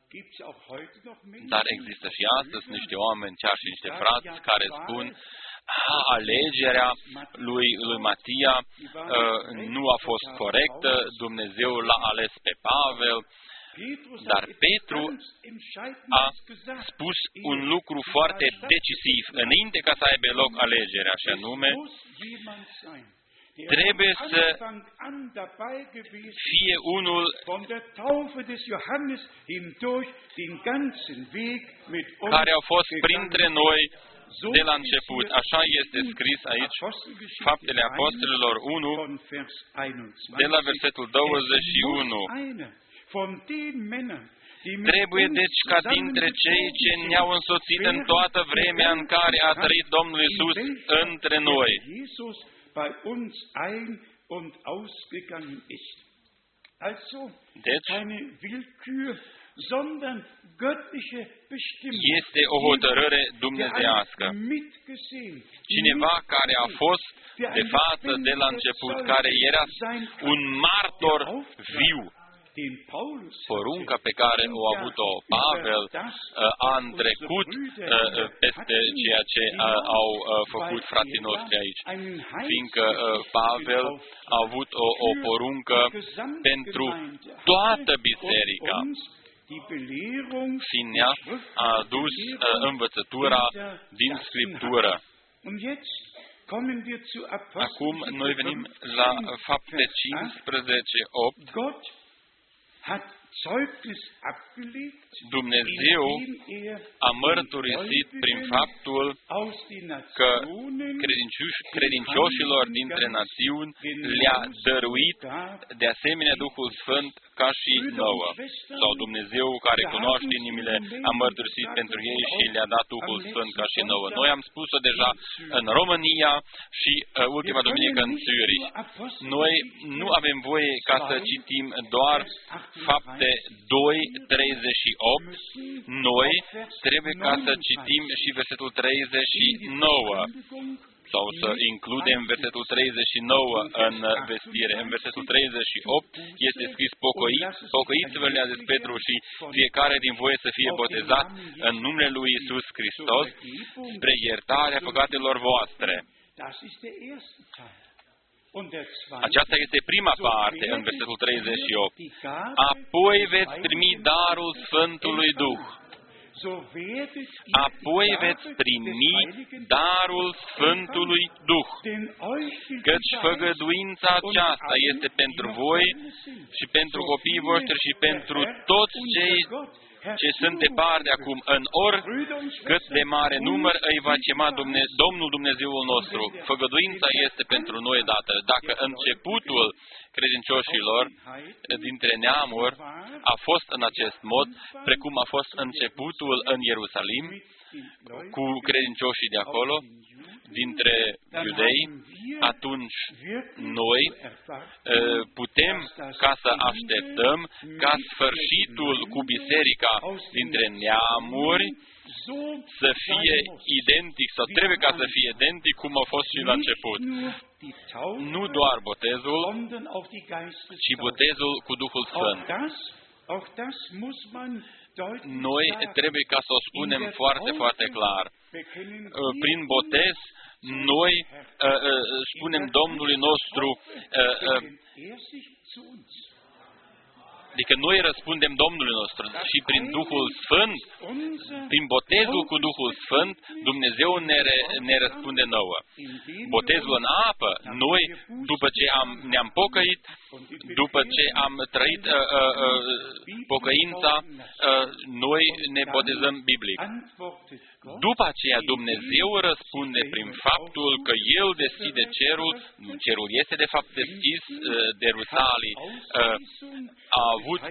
Dann gibt's auch heute noch Menschen, Dar există și astăzi niște oameni, chiar și niște frați, care spun a, alegerea lui, lui Matia uh, nu a fost corectă, Dumnezeu l-a ales pe Pavel, Petrus dar hat etwas Petru ganz Entscheidendes a gesagt. spus un lucru foarte decisiv. Înainte ca să aibă loc alegerea, și anume, Es muss jemand sein, der trebuie von să Anfang an dabei gewesen fie unul von der Taufe des Johannes hindurch den ganzen Weg mit uns care au fost gegangen. printre noi So de la ist început. hier Așa este in scris aici, Apostelgeschichte Faptele 1 Apostolilor 1, von Vers 21. de la versetul Es 21. muss einer von den Männern, die mit Trebuie uns deci ca dintre cei ce ne-au însoțit în toată vremea în care a trăit Domnul Isus între noi. Jesus bei uns ein und ausgegangen ist. Also Deci, keine Willkür, sondern göttliche Bestimmung. este o hotărâre Der dumnezească. hat mitgesehen, Cineva care a fost de față de la început, care era un martor viu. Den Paulus Porunca pe care o a avut-o Pavel uh, a întrecut uh, uh, peste ceea ce uh, au uh, făcut frații noștri aici. Fiindcă uh, Pavel a avut o, o poruncă pentru toată biserica. și ne-a adus uh, învățătura din Scriptură. Acum noi venim la fapte 15, 8. Hat Zeugnis abgelegt, Dumnezeu indem er a mărturisit prin faptul aus den că Nationen credincioși- credincioșilor dintre națiuni le-a dăruit de asemenea Duhul Sfânt ca și nouă. Sau Dumnezeu care cunoaște inimile a mărturisit pentru ei și le-a dat Duhul Sfânt ca și nouă. Noi am spus-o deja în România și uh, ultima duminică în Zürich. Noi nu avem voie ca să citim doar fapte 2, 38. Noi trebuie ca să citim și versetul 39 sau să includem versetul 39 în vestire. În versetul 38 este scris pocăiți, pocăiți-vă le-a zis Petru și fiecare din voi să fie botezat în numele lui Isus Hristos spre iertarea păcatelor voastre. Aceasta este prima parte în versetul 38. Apoi veți primi darul Sfântului Duh. so werdet ihr Apoi die veți Gabe primi des Heiligen darul Sfântului Duh. denn euch gilt Căci die făgăduința aceasta este pentru voi și pentru copiii voștri și pentru toți cei ce sunt departe acum în ori cât de mare număr îi va chema Dumne, Domnul Dumnezeul nostru. Făgăduința este pentru noi dată. Dacă începutul credincioșilor dintre neamuri a fost în acest mod, precum a fost începutul în Ierusalim, cu credincioșii de acolo, dintre iudei, atunci noi eh, putem ca să așteptăm ca sfârșitul cu biserica dintre neamuri să fie identic sau trebuie ca să fie identic cum a fost și la început. Nu doar botezul, ci botezul cu Duhul Sfânt. Noi trebuie ca să o spunem foarte, foarte clar. Prin botez, noi uh, uh, spunem Domnului nostru uh, uh, Adică noi răspundem Domnului nostru și prin Duhul Sfânt, unser prin botezul cu Duhul Sfânt, Dumnezeu ne, re, ne răspunde nouă. Botezul în apă, noi, după ce am, ne-am pocăit, după ce am trăit uh, uh, uh, pocăința, uh, noi ne botezăm biblic. antwortet Gott După aceea Dumnezeu răspunde prin faptul că El deschide cerul, cerul este de fapt deschis uh, de Rusalii, uh, a avut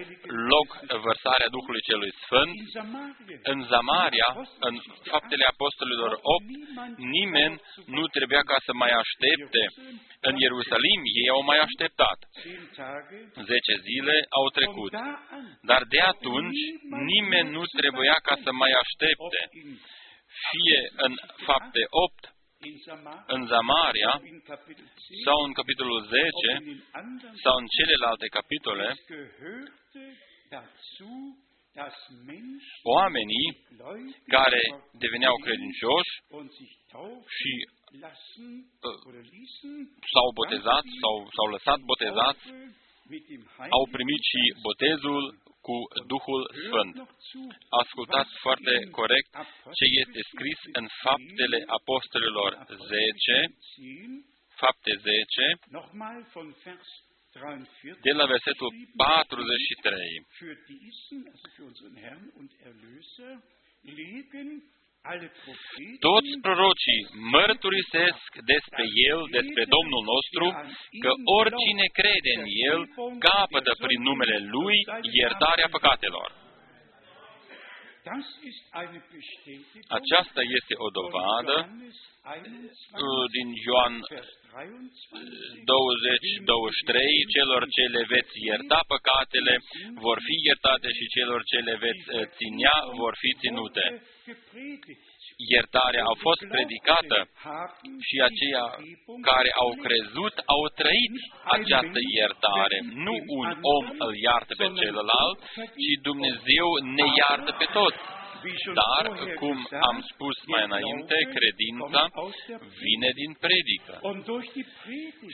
loc vărsarea Duhului Celui Sfânt, in Samarien. în Zamaria, în faptele apostolilor 8, nimeni nu trebuia ca să mai aștepte. În Ierusalim ei au mai așteptat. Zehn Tage. Zece zile au Von trecut. da an, Dar de atunci nimeni nu trebuia ca să mai aștepte. ob in, Fie în fapte 8, in Samaria, în Zamaria, ob in Kapitel 10, sau în capitolul 10, ob in den anderen sau în celelalte capitole, Es gehörte dazu, dass Menschen oamenii gläubig care geworden deveneau sind credincioși und sich taufen și lassen uh, oder ließen, s-au botezat sau s-au lăsat botezați, Taufe mit dem au Heiligen primit și botezul cu Duhul Hört Sfânt. noch zu, Ascultați was foarte in corect ce este Apostelgeschichte scris în 10, Faptele Apostolilor 10, 10, Fapte 10, nochmal von Vers 43 de la versetul geschrieben, 43. Für diesen, also für unseren Herrn und Erlöser, legen alle Propheten Toți prorocii mărturisesc despre El, despre Domnul nostru, că oricine crede în El capătă prin numele Lui iertarea păcatelor. Das ist eine Bestätigung Aceasta este o von dovadă Johannes 21, uh, din Ioan Vers 23. 20-23, celor ce le veți ierta păcatele vor fi iertate și celor ce le veți uh, ținea vor fi ținute. Iertarea a fost predicată și aceia care au crezut au trăit această iertare. Nu un om îl iartă pe celălalt, ci Dumnezeu ne iartă pe toți. Dar, cum am spus mai înainte, credința vine din predică.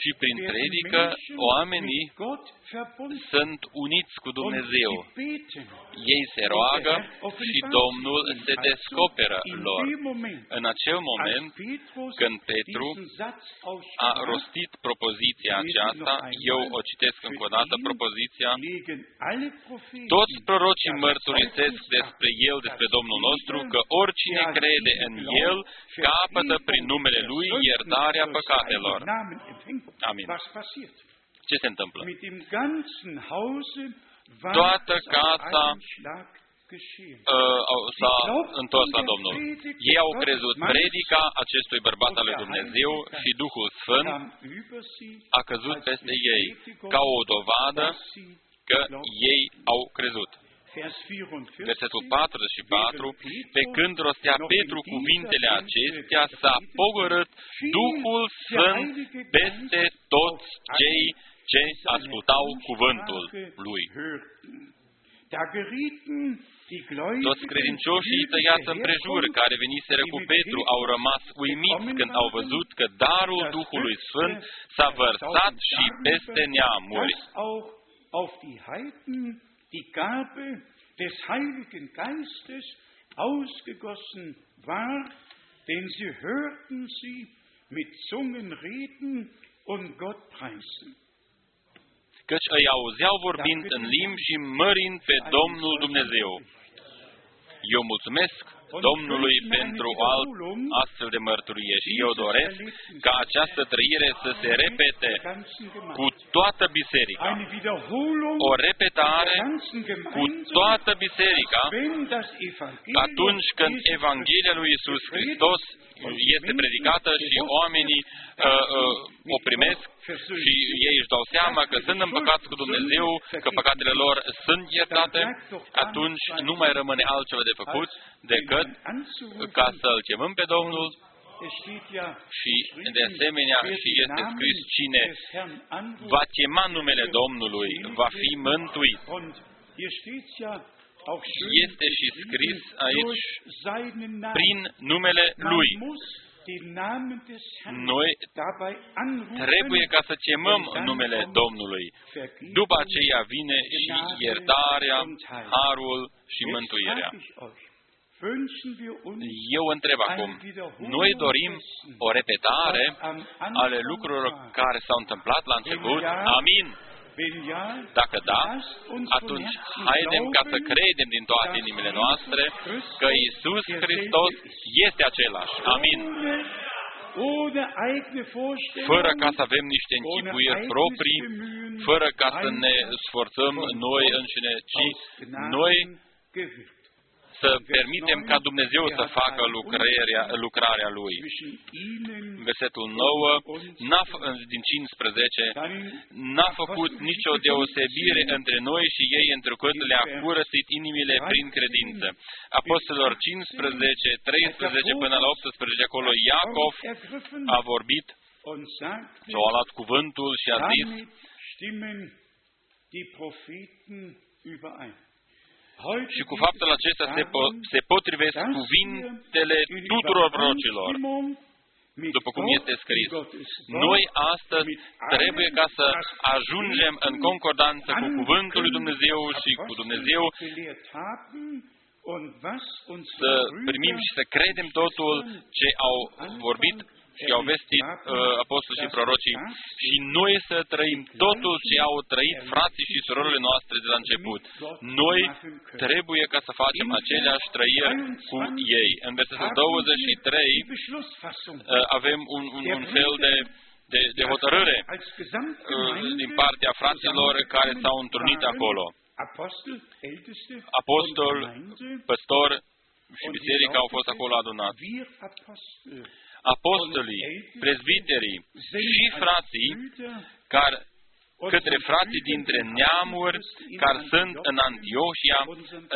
Și prin predică oamenii sunt uniți cu Dumnezeu. Ei se roagă și Domnul se descoperă lor. În acel moment, când Petru a rostit propoziția aceasta, eu o citesc încă o dată, propoziția, toți prorocii mărturisesc despre El, despre Domnul nostru, că oricine crede în El capătă prin numele Lui iertarea păcatelor. Amin. Ce se întâmplă? Toată casa uh, s-a întors la Domnul. Ei au crezut predica acestui bărbat al lui Dumnezeu și Duhul Sfânt a căzut peste ei ca o dovadă că ei au crezut. Versetul 44, pe când rostea Petru cuvintele acestea, s-a pogorât Duhul Sfânt peste toți cei ce ascultau cuvântul lui. Toți credincioșii tăiați împrejur, care veniseră cu Petru, au rămas uimiți când au văzut că darul Duhului Sfânt s-a vărsat și peste neamuri. Die Gabe des Heiligen Geistes ausgegossen war, denn sie hörten sie mit Zungen reden und Gott preisen. Căci îi auzeau vorbind în limbi și mărind pe Domnul Dumnezeu. Eu mulțumesc Domnului pentru o alt astfel de mărturie. Și eu doresc ca această trăire să se repete cu toată biserica. O repetare cu toată biserica atunci când Evanghelia lui Isus Hristos este predicată și oamenii uh, uh, o primesc și ei își dau seama că sunt împăcați cu Dumnezeu, că păcatele lor sunt iertate, atunci nu mai rămâne altceva de făcut decât ca să-L chemăm pe Domnul și de asemenea și este scris cine va chema numele Domnului, va fi mântuit. Este și scris aici prin numele Lui. den Namen des Herrn Noi dabei anrufen, trebuie ca să chemăm und dann numele kommt Domnului. Vergebung. După aceea vine și iertarea, harul și Jetzt mântuirea. Eu întreb acum, noi dorim o repetare ale lucrurilor care s-au întâmplat la început? Amin. Wenn ja, Dacă da, lasst uns von atunci Herzen haidem ca să glauben, credem din toate inimile noastre că Isus Hristos este același. Amin. ohne, ohne eigene Vorstellung, Fără ca să avem niște închipuiri proprii, fără ca să ne sforțăm noi înșine, ci noi gewirkt. Să permitem ca Dumnezeu să facă lucrarea, lucrarea Lui. Zwischen ihnen Versetul 9 n-a, f- din 15 dann n-a făcut nicio deosebire între noi și ei, întrucât le-a curățit inimile prin credință. Apostolilor 15, 13 până la 18, acolo Iacov ergriffen a vorbit und sagte, și a luat cuvântul și a zis, și cu geht faptul es acesta se, darum, po- se potrivesc dass cuvintele wir in tuturor prorocilor, Übereinstimmung mit după cum Gott, este scris. in Gottes Wort, Noi astăzi trebuie ca să ajungem în concordanță cu Cuvântul lui Dumnezeu și cu Dumnezeu gelehrt haben und was unsere să Brüder primim și să credem totul ce au vorbit și au vestit uh, apostolii și prorocii și noi să trăim totul ce au trăit frații și surorile noastre de la început. Noi trebuie ca să facem aceleași trăiri cu ei. În versetul 23 die Beschlussfassung uh, avem un, un, un fel de, de, de hotărâre als uh, Gesamtgemeinde din partea fraților care s-au întrunit acolo. Apostel, Älteste Apostol, und Gemeinde păstor și und biserica au fost glaubte, acolo adunați. Wir Apostel Apostolii, prezbiterii și frații care către frații dintre neamuri care sunt în Antiohia,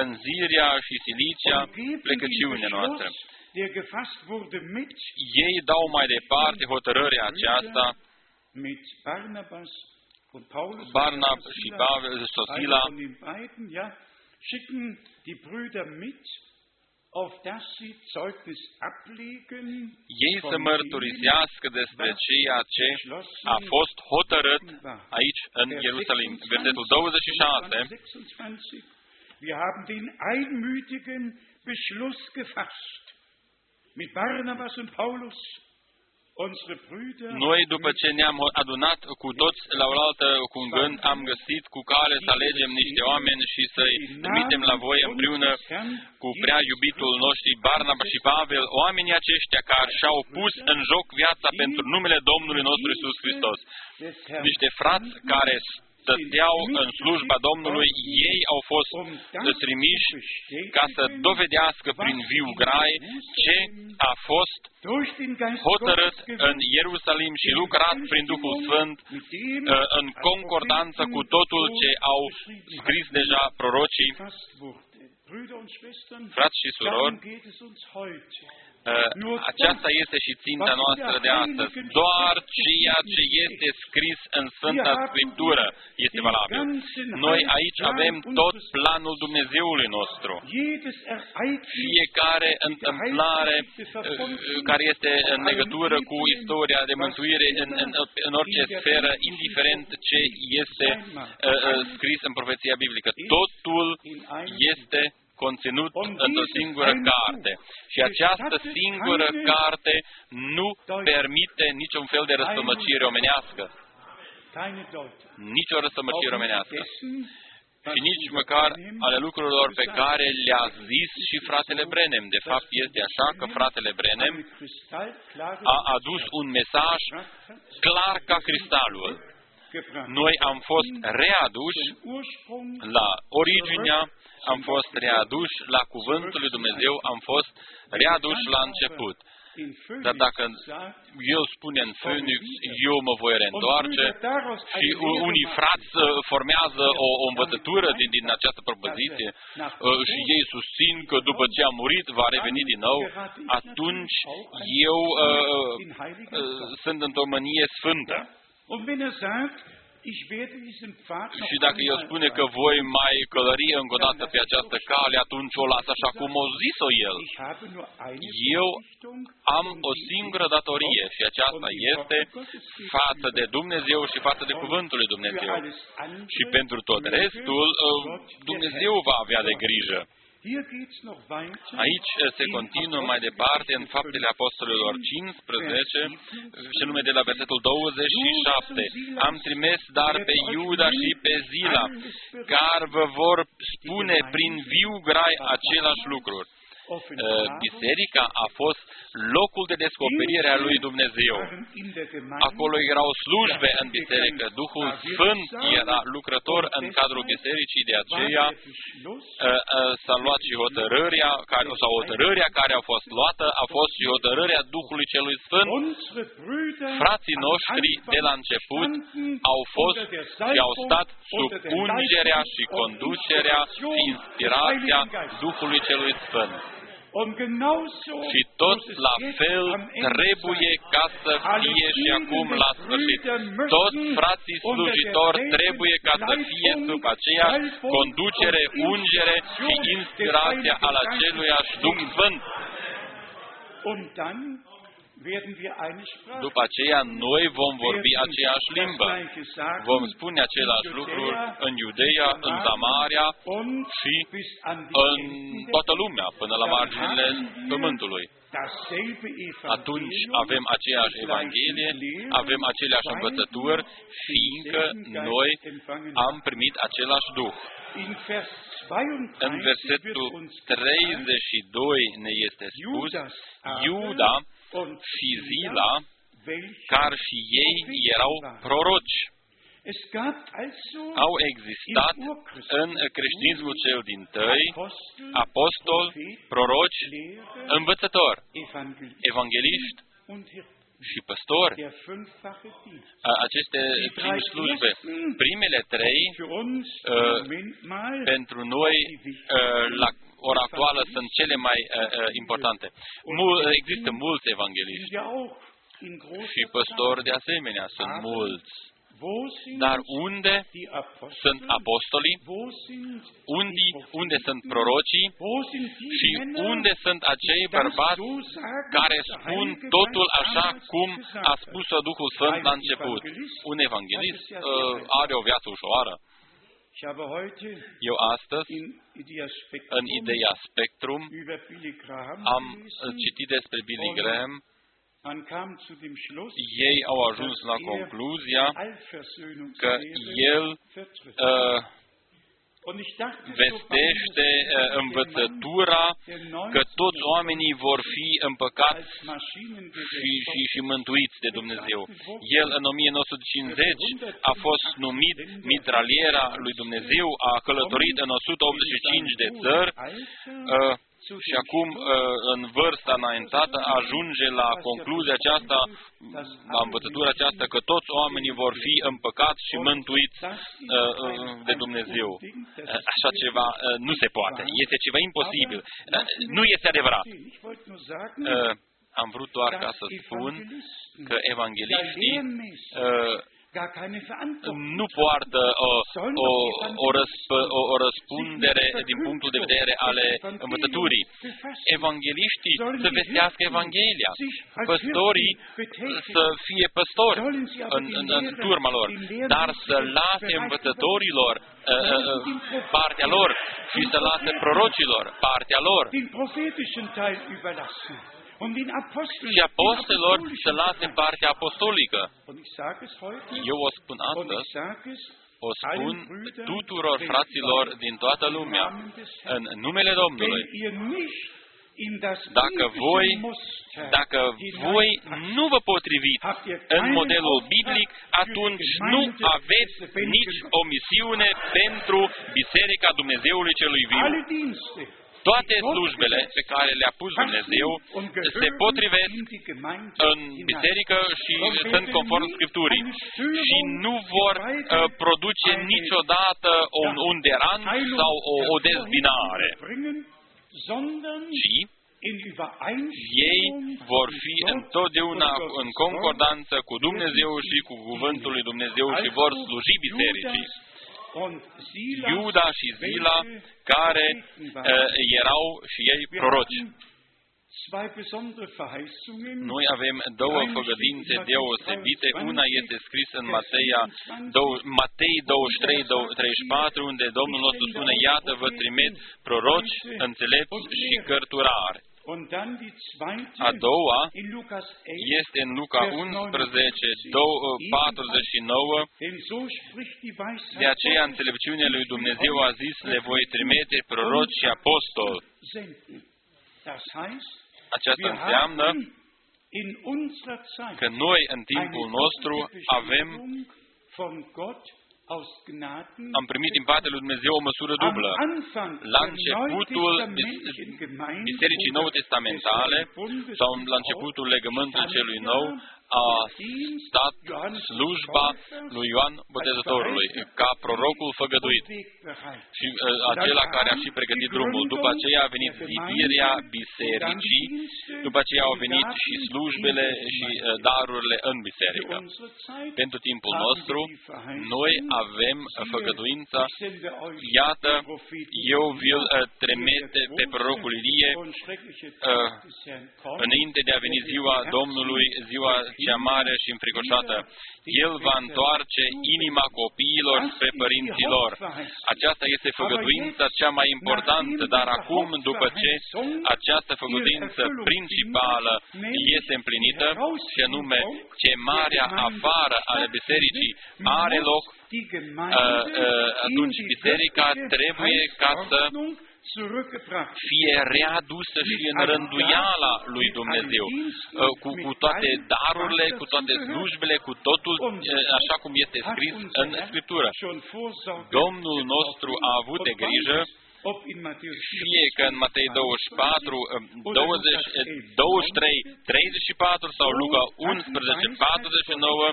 în Ziria și Silicia, plecăciunea noastră. der gefasst wurde mit, Ei dau mai departe hotărârea aceasta, mit Barnabas und Paulus. Barnab și Pavel, Einer Sosila, ei von să dem, mărturisească despre ceea ce a fost hotărât aici în Ierusalim. Versetul 26, Wir haben den einmütigen Beschluss gefasst, mit Barnabas und Paulus, unsere Brüder, Noi, după ce ne-am adunat cu toți la oaltă cu un gând, am găsit cu care să alegem niște oameni și să-i trimitem la voi împreună cu prea iubitul nostru Barnaba și Pavel, oamenii aceștia care și-au pus în joc viața pentru numele Domnului nostru Isus Hristos. Niște frați care stăteau în slujba Domnului, ei au fost trimiși ca să dovedească prin viu grai ce a fost hotărât în Ierusalim și lucrat prin Duhul Sfânt uh, în concordanță cu totul ce au scris deja prorocii, frați și surori, Uh, aceasta este și ținta noastră de astăzi. Doar ceea ce este scris în Sfânta Scriptură este valabil. Noi aici avem tot planul Dumnezeului nostru. Fiecare întâmplare uh, care este în legătură cu istoria de mântuire în, în, în orice sferă, indiferent ce este uh, uh, scris în profeția biblică. Totul este conținut într-o singură carte. Și această singură carte nu permite niciun fel de răstămăcire omenească. Nici o răstămăcire omenească. Și nici măcar ale lucrurilor pe care le-a zis și fratele Brenem. De fapt, este așa că fratele Brenem a adus un mesaj clar ca cristalul. Noi am fost readuși la originea am fost readuși la Cuvântul lui Dumnezeu, am fost readuși la început. Dar dacă El spune în Phoenix, eu mă voi reîntoarce și unii frați formează o, o învățătură din, din această propoziție și ei susțin că după ce a murit va reveni din nou, atunci eu uh, uh, sunt într-o mânie sfântă. Ich werde diesen Pfad noch Și dacă el einmal spune că voi mai călări încă o dată pe această cale, atunci o las așa cum o zis-o el. Ich habe nur eine Eu Verpflichtung, Am o singură datorie și aceasta este față de Dumnezeu și față de Cuvântul lui für Dumnezeu. alles andere Și pentru tot restul, uh, Dumnezeu va avea de grijă. Hier geht's noch weiter. Aici uh, se continuă mai departe în Faptele Apostolilor 15, și nume de la versetul 27. Am trimis dar pe Iuda și pe Zila, care vă vor spune prin viu grai același lucruri. Uh, Biserica a fost locul de descoperire a lui Dumnezeu. Acolo erau slujbe în biserică. Duhul Sfânt era lucrător în cadrul bisericii, de aceea uh, uh, s-a luat și hotărârea, care, sau hotărârea care a fost luată, a fost și hotărârea Duhului Celui Sfânt. Frații noștri de la început au fost și au stat sub ungerea și conducerea și inspirația Duhului Celui Sfânt. Și tot la fel trebuie ca să fie și acum la sfârșit. Toți frații slujitori trebuie ca să fie sub aceeași conducere, ungere și inspirația al aceluiași Duh Sfânt. După aceea, noi vom vorbi aceeași limbă. Vom spune același lucru în Iudeia, în Samaria și în toată lumea, până la marginile pământului. Atunci avem aceeași Evanghelie, avem aceleași învățături, fiindcă noi am primit același Duh. În versetul 32 ne este spus, Iuda și Zila, care și ei erau proroci. Au existat în creștinismul cel din tăi apostol, proroci, învățători, evangeliști și păstori. Aceste cinci slujbe, primele trei, pentru noi, la ora actuală, sunt cele mai importante. Există mulți evangeliști. și păstori de asemenea, sunt mulți. Dar unde sunt apostolii, unde, unde sunt prorocii? Și unde sunt acei bărbați care spun totul așa cum a spus-o Duhul Sfânt la început. Un evanghelist uh, are o viață ușoară. Eu astăzi, în ideea Spectrum, am citit despre Billy Graham ei au ajuns la concluzia că el uh, vestește uh, învățătura că toți oamenii vor fi împăcați și, și, și mântuiți de Dumnezeu. El în 1950 a fost numit mitraliera lui Dumnezeu, a călătorit în 185 de țări, uh, și acum, uh, în vârsta înaintată, ajunge la concluzia aceasta, la învățătura aceasta, că toți oamenii vor fi împăcați și mântuiți uh, uh, de Dumnezeu. Așa ceva nu se poate. Este ceva imposibil. Nu este adevărat. Am vrut doar ca să spun că evangeliștii nu poartă o, o, o, răsp, o, o răspundere din punctul de vedere ale învățăturii. Evangeliștii să vestească Evanghelia, păstorii să fie păstori în, în, în turma lor, dar să lase învățătorilor partea lor și să lase prorocilor partea lor și apostolilor să lase partea apostolică. Eu o spun astăzi, o spun tuturor fraților din toată lumea, în numele Domnului, dacă voi, dacă voi nu vă potriviți în modelul biblic, atunci nu aveți nici o misiune pentru Biserica Dumnezeului Celui Viu. Toate slujbele pe care le-a pus Dumnezeu se potrivesc în biserică și sunt conform Scripturii. și nu vor uh, produce niciodată un, un deran sau o, o dezbinare, ci ei vor fi întotdeauna în concordanță cu Dumnezeu și cu Cuvântul lui Dumnezeu și vor sluji bisericii. Iuda și Zila, care uh, erau și ei proroci. Noi avem două făgădințe deosebite. Una este scris în Mateia, Matei 23, 34, unde Domnul nostru spune, Iată, vă trimit proroci, înțelepți și cărturari. A doua este în Luca 11, 49, de aceea înțelepciunea lui Dumnezeu a zis, le voi trimite proroci și apostoli. Aceasta înseamnă că noi, în timpul nostru, avem am primit din partea lui Dumnezeu o măsură dublă. La începutul Bisericii Nou Testamentale sau la începutul legământului celui nou, a stat slujba lui Ioan Botezătorului ca prorocul făgăduit și uh, acela care a și pregătit drumul. După aceea a venit zidirea bisericii, după aceea au venit și slujbele și uh, darurile în biserică. Pentru timpul nostru, noi avem făgăduința, iată, eu vi-l uh, tremete pe prorocul Ilie uh, înainte de a veni ziua Domnului, ziua cea mare și înfricoșată. El va întoarce inima copiilor spre părinților. Aceasta este făgăduința cea mai importantă, dar acum, după ce această făgăduință principală este împlinită, și anume chemarea afară ale bisericii are loc, uh, uh, atunci biserica trebuie ca să fie readusă și în rânduiala lui Dumnezeu, uh, cu, cu toate darurile, cu toate slujbele, cu totul uh, așa cum este scris în Scriptură. Domnul nostru a avut de grijă fie că în Matei 24, 20, 23, 34 sau Luca 11, 49,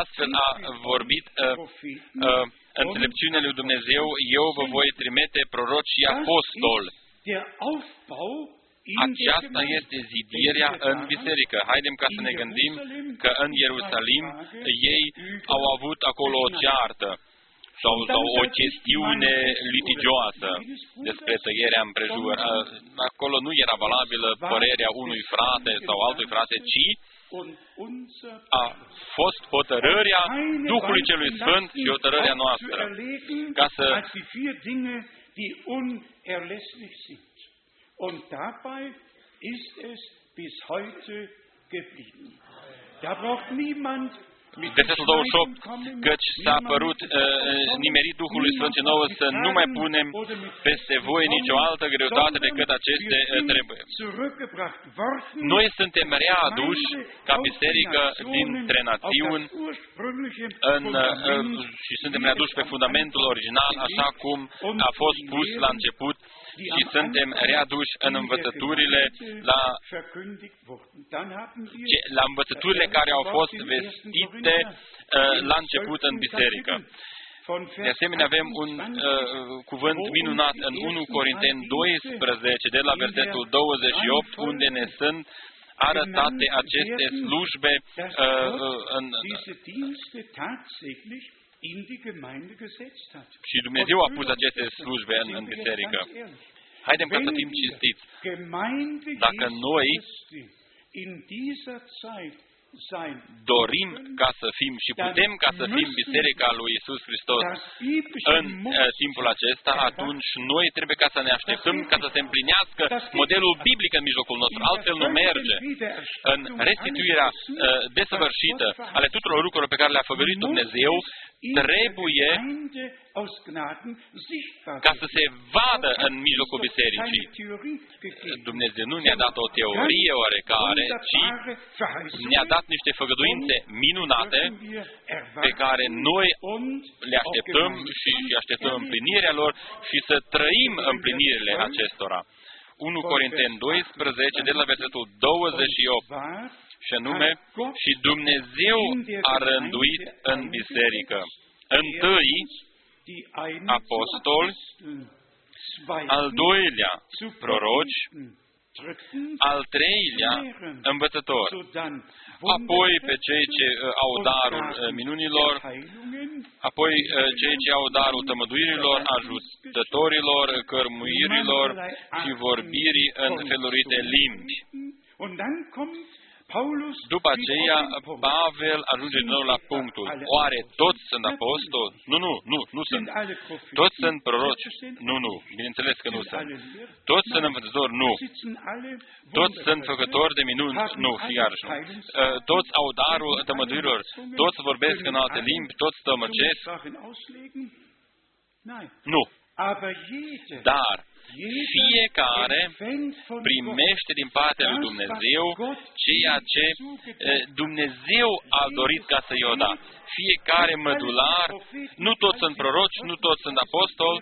astfel a vorbit uh, înțelepciunea lui Dumnezeu, eu vă voi trimite proroci și apostoli. Aceasta este zidirea în biserică. Haidem ca să ne gândim că în Ierusalim ei au avut acolo o ceartă sau, sau o chestiune litigioasă despre tăierea împrejur. Acolo nu era valabilă părerea unui frate sau altui frate, ci a fost hotărârea Duhului Celui Sfânt și hotărârea noastră, ca să Und dabei ist es bis heute geblieben. Da braucht niemand versetul 28, căci s-a părut uh, nimerit Duhului Sfânt nouă să nu mai punem peste voi nicio altă greutate decât aceste uh, trebuie. Noi suntem readuși ca biserică dintre națiuni în, uh, și suntem readuși pe fundamentul original, așa cum a fost pus la început și suntem readuși în învățăturile la, la învățăturile care au fost vestite uh, la început în biserică. De asemenea, avem un uh, cuvânt minunat în 1 Corinteni 12, de la versetul 28, unde ne sunt arătate aceste slujbe uh, în, și Dumnezeu a pus aceste slujbe în, în biserică. Haidem ca să fim cinstiți. Dacă noi dorim ca să fim și putem ca să fim Biserica lui Isus Hristos în uh, timpul acesta, atunci noi trebuie ca să ne așteptăm ca să se împlinească modelul biblic în mijlocul nostru. Altfel nu merge. În restituirea uh, desăvârșită ale tuturor lucrurilor pe care le-a făgărit Dumnezeu, trebuie ca să se vadă în mijlocul bisericii. Dumnezeu nu ne-a dat o teorie oarecare, ci ne-a dat niște făgăduințe minunate pe care noi le așteptăm și, așteptăm împlinirea lor și să trăim împlinirile acestora. 1 Corinteni 12, de la versetul 28, și anume, și Dumnezeu a rânduit în biserică. Întâi, apostoli, al doilea, proroci, Drittens, Al treilea învățător. sodann Apoi pe cei ce uh, au darul uh, minunilor, apoi uh, cei ce au darul tămăduirilor, ajutătorilor, cărmuirilor și vorbirii în felurite limbi. Und dann kommt Paulus După wieder aceea, auf den Punkt. Pavel ajunge din nou la punctul. Oare toți sunt apostoli? Nu, nu, nu, nu sunt. Sind alle Propheten? Toți sunt proroci? Selbstverständlich. Nu, nu, bineînțeles că nu Sind sunt. alle Lehrer? Toți sunt învățători? Nu. Sitzen alle Toți sunt Wunderwirker? făcători de minuni? Nu, și iarăși nu. Uh, Toți au darul tămăduirilor? Toți vorbesc în alte limbi? Toți tămăcesc? Sprachen auslegen? Nein. Nu. Aber jeder, Dar jeder fiecare empfängt von primește din partea lui Dumnezeu ceea ce eh, Dumnezeu a dorit ca să-i o da. Fiecare mădular, nu toți sunt proroci, nu toți sunt apostoli,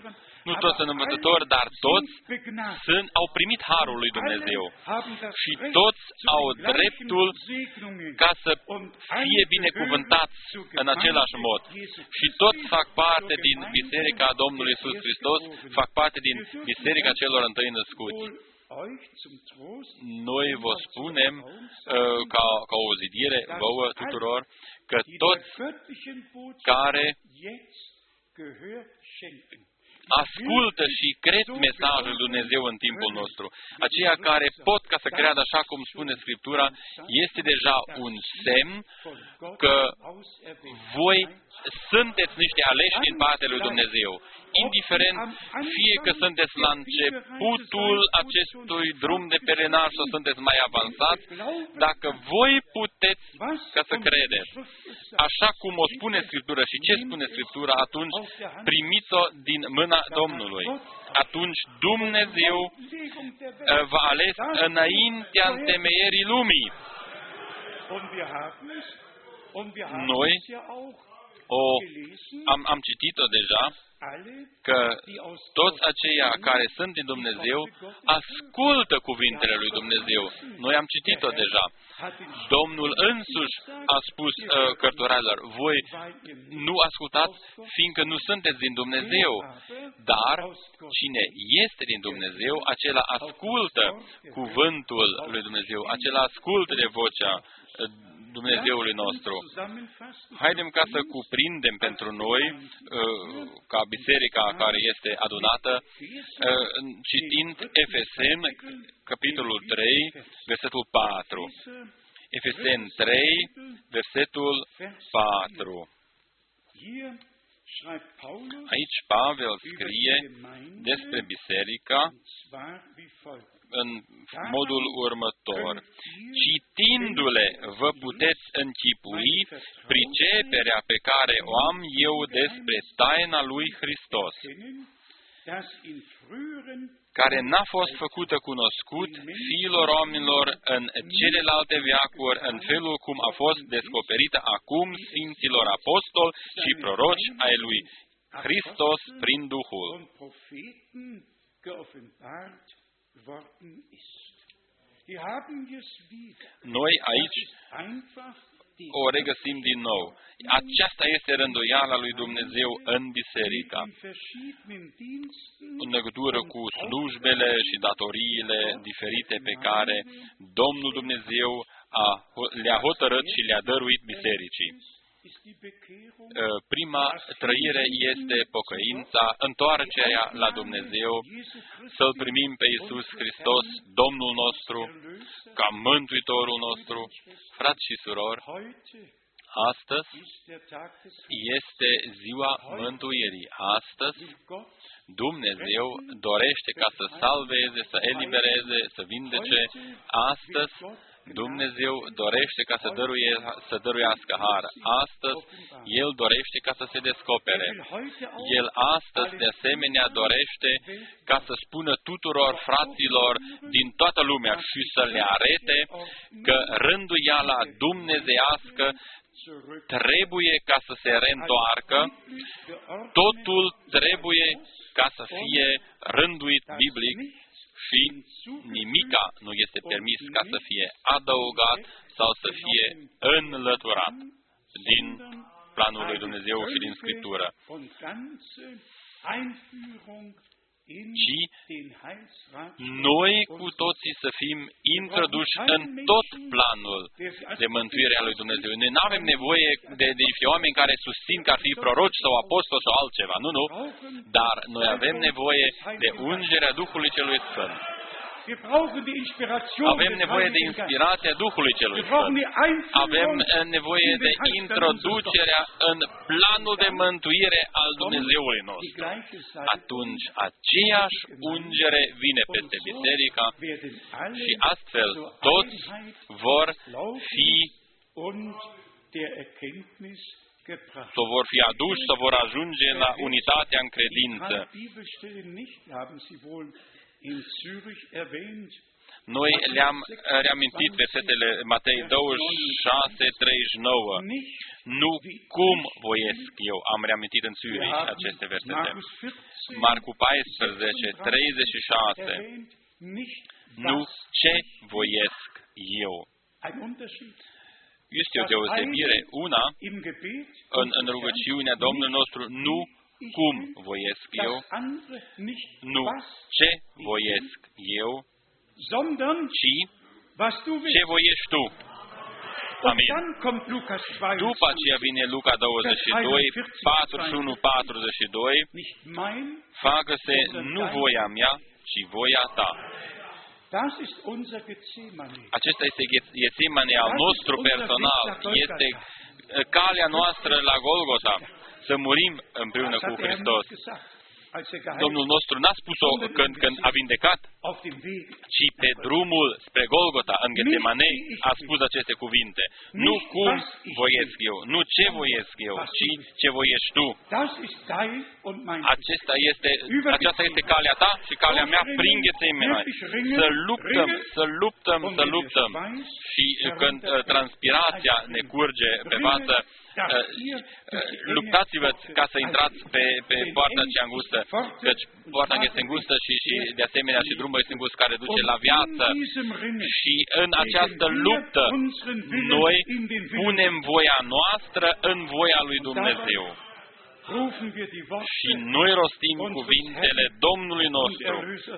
nu toți sunt învățători, dar toți sunt, au primit harul lui Dumnezeu. Și toți au dreptul ca să fie binecuvântați în același mod. Și toți fac parte din Biserica Domnului Isus Hristos, fac parte din Biserica celor întâi născuți. Noi vă spunem uh, ca, ca o zidire vouă tuturor că toți care ascultă și cred mesajul lui Dumnezeu în timpul nostru. Aceia care pot ca să creadă așa cum spune Scriptura, este deja un semn că voi sunteți niște aleși din partea lui Dumnezeu. Indiferent fie că sunteți la începutul acestui drum de pelenaj sau sunteți mai avansați, dacă voi puteți ca să credeți, așa cum o spune Scriptura și ce spune Scriptura, atunci primiți-o din mâna Domnului. Atunci Dumnezeu uh, v-a ales înaintea întemeierii lumii. Noi o, am, am citit-o deja, că toți aceia care sunt din Dumnezeu ascultă cuvintele lui Dumnezeu. Noi am citit-o deja. Domnul însuși a spus uh, cărturarilor, voi nu ascultați fiindcă nu sunteți din Dumnezeu, dar cine este din Dumnezeu, acela ascultă cuvântul lui Dumnezeu, acela ascultă de vocea uh, Dumnezeului nostru. Haidem ca să cuprindem pentru noi, uh, ca biserica care este adunată, uh, citind Efesen, capitolul 3, versetul 4. Efesen 3, versetul 4. Aici Pavel scrie despre biserica în modul următor. Citindu-le, vă puteți închipui priceperea pe care o am eu despre taina lui Hristos, care n-a fost făcută cunoscut fiilor oamenilor în celelalte veacuri, în felul cum a fost descoperită acum Sfinților Apostoli și proroci ai lui Hristos prin Duhul noi aici o regăsim din nou. Aceasta este rânduiala lui Dumnezeu în biserica. În legătură cu slujbele și datoriile diferite pe care Domnul Dumnezeu a, le-a hotărât și le-a dăruit bisericii. Prima trăire este pocăința, întoarcerea la Dumnezeu, să-L primim pe Iisus Hristos, Domnul nostru, ca Mântuitorul nostru, frați și surori, astăzi este ziua mântuirii. Astăzi Dumnezeu dorește ca să salveze, să elibereze, să vindece. Astăzi Dumnezeu dorește ca să, dăruie, să dăruiască har. Astăzi, El dorește ca să se descopere. El astăzi, de asemenea, dorește ca să spună tuturor fraților din toată lumea și să le arete că rânduiala dumnezeiască trebuie ca să se reîntoarcă, totul trebuie ca să fie rânduit biblic și nimica nu este permis ca să fie adăugat sau să fie înlăturat din planul lui Dumnezeu și din Scriptură. In ci den Heilsrat noi cu toții să fim introduși în tot planul de mântuire a lui Dumnezeu. Noi nu avem nevoie de, de niște oameni care susțin că ar fi proroci sau apostoli sau altceva. Nu, nu. Dar noi avem nevoie de ungerea Duhului Celui Sfânt. Wir brauchen die Inspiration Avem des nevoie de Heiligen Geistes. inspirația Duhului Celui Wir brauchen Sfânt. die Avem Einführung eh, nevoie in de den Heilsplan introducerea în planul de mântuire al Dumnezeului Die nostru. gleiche Salbung Atunci aceeași ungere vine und peste so biserica werden alle și astfel zur toți Einheit vor laufen fi und der Erkenntnis gebracht. sau vor fi aduși, sau vor ajunge la unitatea în Die credință. Drei Bibelstellen nicht, haben Sie wohl in Zürich erwähnt. Noi le-am eh, reamintit versetele Matei 26, 39. Nicht, Nu cum voiesc eu, am reamintit în wir Zürich haben aceste versete. Markus 14, Marcu 14, 36. erwähnt, nicht Nu was, ce voiesc eu. ein Unterschied. Este o deosebire. Una, Im Gebet în, în rugăciunea Domnului nostru, nu cum voiesc eu, das andere nicht nu was, ce voiesc eu, sondern ci was du ce willst. voiești tu. Und Amin. dann kommt Lukas 22. După aceea vine Luca 22, 41, 42, Nicht mein, facă-se nu voia mea, ci voia ta. das ist unser Gethsemane. Acesta este Ghețimane al nostru personal, este uh, calea noastră la Golgota, să murim împreună Das cu hat er Hristos. nicht gesagt, als er geheilt Domnul nostru n-a spus-o când, când a vindecat, auf dem Weg. ci pe drumul spre Golgota, în Ghețimane, a spus aceste cuvinte. Nu cum voiesc eu, nu ce voiesc eu, ci ce voiești tu. Das ist dein und mein Acesta este, aceasta este calea ta și calea mea prin Ghețimane. Să luptăm, să luptăm, să luptăm. Și când uh, transpirația ne curge pe față, uh, uh, luptați-vă ca să intrați pe, pe poarta cea îngustă, căci poarta este îngustă și, și de asemenea și drumul este îngust care duce la viață. Și în această luptă noi punem voia noastră în voia lui Dumnezeu. rufen wir die Și Worte noi rostim cuvintele Domnului nostru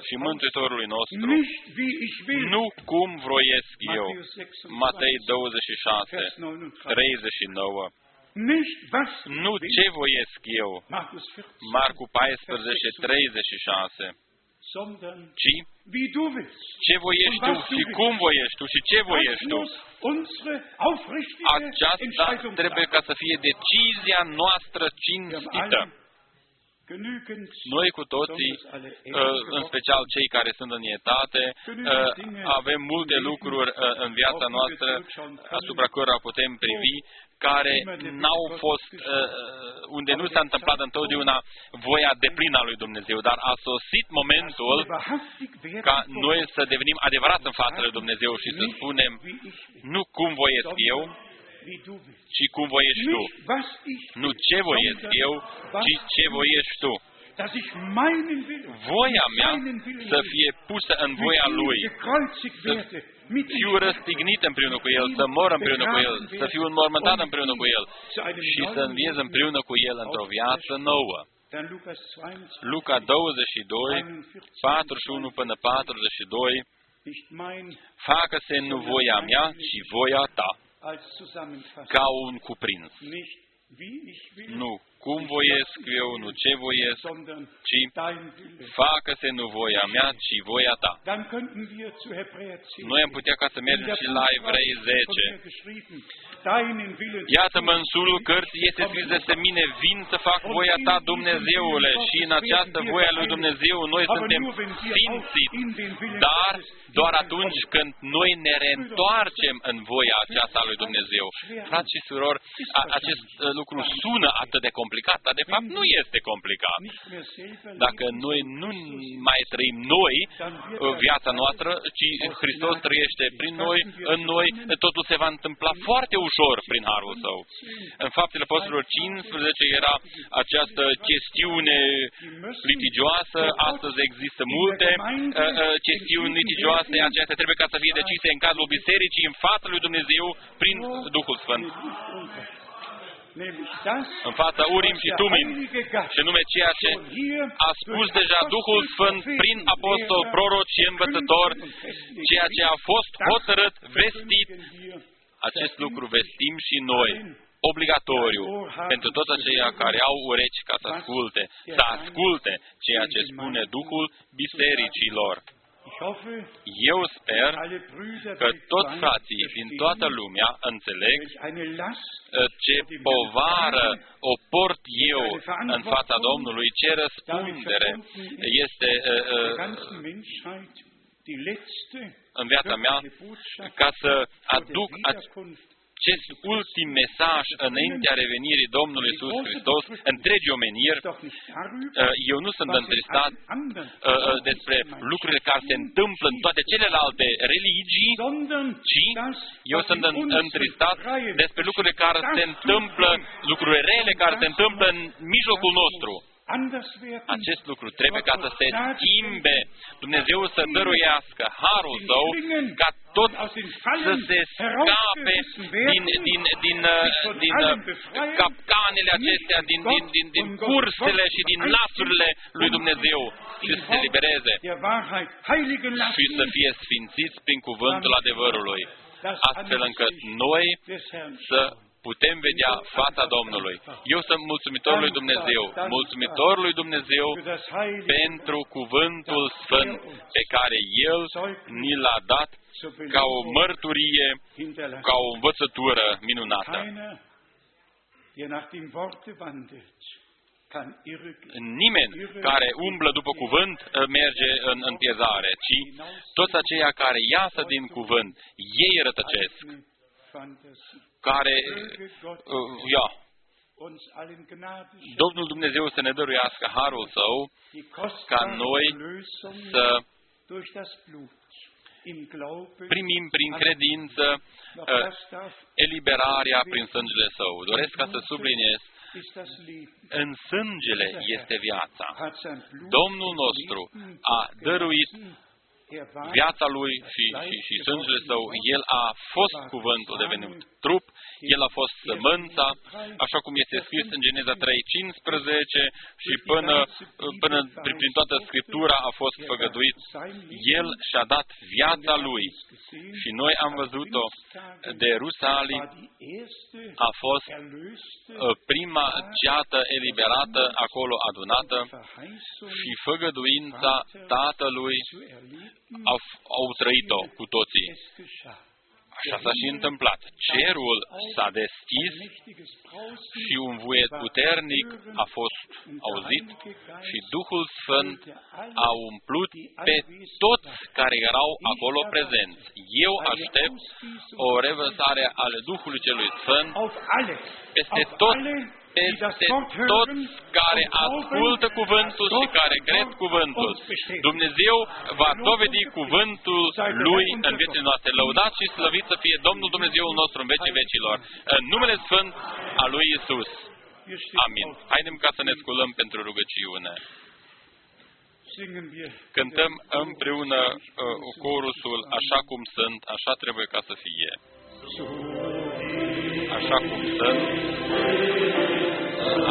și Mântuitorului nostru. nicht wie ich will. Nu cum vroiesc eu. Matthäus 26, Matei 26, Vers 39. 39. Nicht was Nu ich will. ce voiesc eu. Markus 14, Marcu 14, 36. sondern Ci wie du willst. ce voiești tu și cum voiești tu și ce Das voiești tu. muss unsere aufrichtige Aceasta Entscheidung trebuie sein. ca să fie decizia noastră Wir haben cinstită. alle genügend, Noi cu toții, besonders alle uh, älteren în special cei care sunt în etate, uh, avem multe lucruri uh, în viața noastră asupra cărora putem privi, care n-au fost, uh, unde nu s-a întâmplat întotdeauna voia deplină a lui Dumnezeu, dar a sosit momentul wahrhaftig werden ca vor noi să devenim adevărați în fața lui Dumnezeu și să nicht spunem, wie ich will, nu cum voiesc eu, sondern wie du willst. ci cum voiești tu. Nicht was ich Nu ce voiesc eu, ci ce voiești tu. Dass ich meinen Willen, Voia mea seinen Willen să will, fie pusă în mit voia ihm Lui, gekreuzigt werde, mit ihm fiu răstignit împreună cu El, să mor împreună cu El, să fiu înmormântat împreună cu El și să înviez împreună cu El într-o viață nouă. Dann Lukas 22, Luca 22, 41 până 42, nicht mein facă-se nu voia mea, ci voia ta, als Zusammenfassung, ca un cuprins. nicht wie ich will, Nu cum voiesc eu, nu ce voiesc, sondern ci dein Wille. facă-se nu voia mea, ci voia ta. Dann könnten wir zu Hebräer 10. Noi am putea ca să mergem și la Evrei 10. Iată mănsurul cărții este scris de mine, vin să fac voia ta, Dumnezeule, și în această voia lui Dumnezeu noi suntem sfințiți, dar doar atunci când noi ne reîntoarcem în voia aceasta a lui Dumnezeu. Frați și surori, a- acest uh, lucru sună atât de complicat, dar de fapt nu este complicat. Dacă noi nu mai trăim noi uh, viața noastră, ci Hristos trăiește prin noi, în noi, totul se va întâmpla foarte ușor prin Harul Său. În faptele Apostolilor 15 era această chestiune litigioasă, astăzi există multe uh, uh, chestiuni litigioase, acestea trebuie ca să fie decise în cadrul bisericii, în fața lui Dumnezeu, prin Duhul Sfânt. Nämlich das, în fața Urim was și der Tumim, Heilige Geist și nume ceea ce schon hier a spus durch deja Apostel, Duhul Sfânt prin Propheten, apostol, Lehrer, proroci și învățător, verkündigt und festgelegt. ceea ce a fost Das hotărât, vestit, verkündigen wir acest lucru vestim și noi, obligatoriu, pentru toți aceia care au urechi ca să asculte, să asculte ceea ce spune Duhul bisericilor. Ich hoffe, Eu sper alle Brüder că toți weltweit frații din toată verstehen, lumea înțeleg welch eine Last uh, ce povară o port eu în fața Domnului, ce răspundere este uh, der uh, ganzen Menschheit die letzte în viața mea göttliche Botschaft ca să vor der aduc Wiederkunft acest ultim mesaj înaintea revenirii Domnului Isus Hristos întregi omeniri. ist doch nicht darüber, Uh, Eu nu sunt was in întristat allen anderen uh, uh, despre lucrurile care se întâmplă în toate celelalte religii, sondern ci das, eu was sunt in în- unseren întristat Reihen despre lucrurile care das se tut întâmplă, uns. lucrurile rele care se întâmplă în mijlocul nostru. Anders werden, Acest lucru trebuie ca să se schimbe, Dumnezeu să dăruiască harul său, ca tot aus den să Fallen. se scape din, din, din, uh, din uh, capcanele acestea, din, din, din, din cursele și din lasurile lui Dumnezeu și să se libereze der Wahrheit heiligen și să lassen, fie sfințiți prin cuvântul adevărului, das astfel încât noi des Herrn. să putem vedea fața Domnului. Eu sunt mulțumitor lui Dumnezeu, mulțumitor lui Dumnezeu für das heilige pentru cuvântul sfânt pe care El ni l-a dat zur ca o Belebung mărturie, hinterlassen. ca o învățătură minunată. Keiner, der nach dem Worte wandelt, kann irregehen. Nimeni care umblă după cuvânt uh, merge în întiezare, ci toți aceia care iasă din cuvânt, ei rătăcesc, Fantasie. Care, Möge Gott uh, ia, uns allen Gnade schenken, Domnul Dumnezeu să ne dăruiască harul Său die ca kostbare noi Erlösung să durch das Blut im Glauben primim prin credință noch uh, das darf, eliberarea prin sângele Său. Doresc ca să subliniez, ist das Leben. în sângele este viața. Hat sein Blut Domnul nostru a dăruit er war viața Lui și, și, și sângele Său. El a fost cuvântul devenit trup, El a fost sămânța, așa cum este scris în Geneza 3, 15 și până, până prin prin toată Scriptura a fost făgăduit. El și-a dat viața Lui și noi am văzut-o de Rusalii war die erste a fost erlöste uh, prima ceată eliberată acolo adunată Verheißung și făgăduința Tatălui zu erleben, au, au trăit-o cu toții. Es geschah. Așa s-a și întâmplat. Cerul s-a deschis Ein mächtiges Brausen și un vuiet puternic a fost auzit și Duhul Sfânt a umplut pe toți care erau acolo prezenți. Eu aștept o revărsare ale Duhului Celui Sfânt auf alle, peste auf tot, alle, die das peste Wort toți hören, care und glauben, ascultă cuvântul și Gott care cred wird cuvântul. uns bestätigen. Dumnezeu va dovedi cuvântul Lui în viețile noastre. Lăudat și slăvit să fie Domnul Dumnezeul nostru în vecii vecilor. În numele Sfânt al lui Isus. Wir stehen Amin. auf, Haidem ca să ne sculăm pentru rugăciune. singen wir Cântăm împreună uh, corusul Așa cum sunt, așa trebuie ca să fie. Așa cum sunt,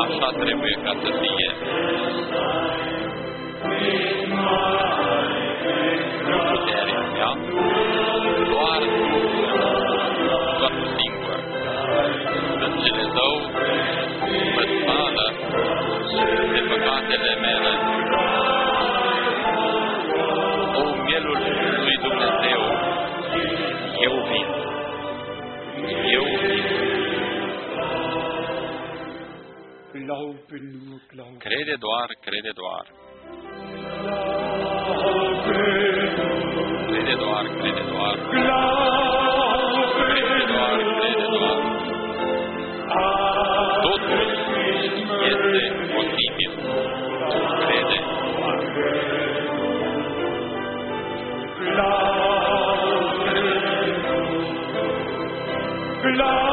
așa trebuie ca să fie. Nu puterea mea, doar tu, doar tu singur. Sângele tău mă spală de păcatele mele. Crede doar, crede doar. Crede doar, crede doar. Crede doar, crede doar. Totul este posibil. Crede. Iisus este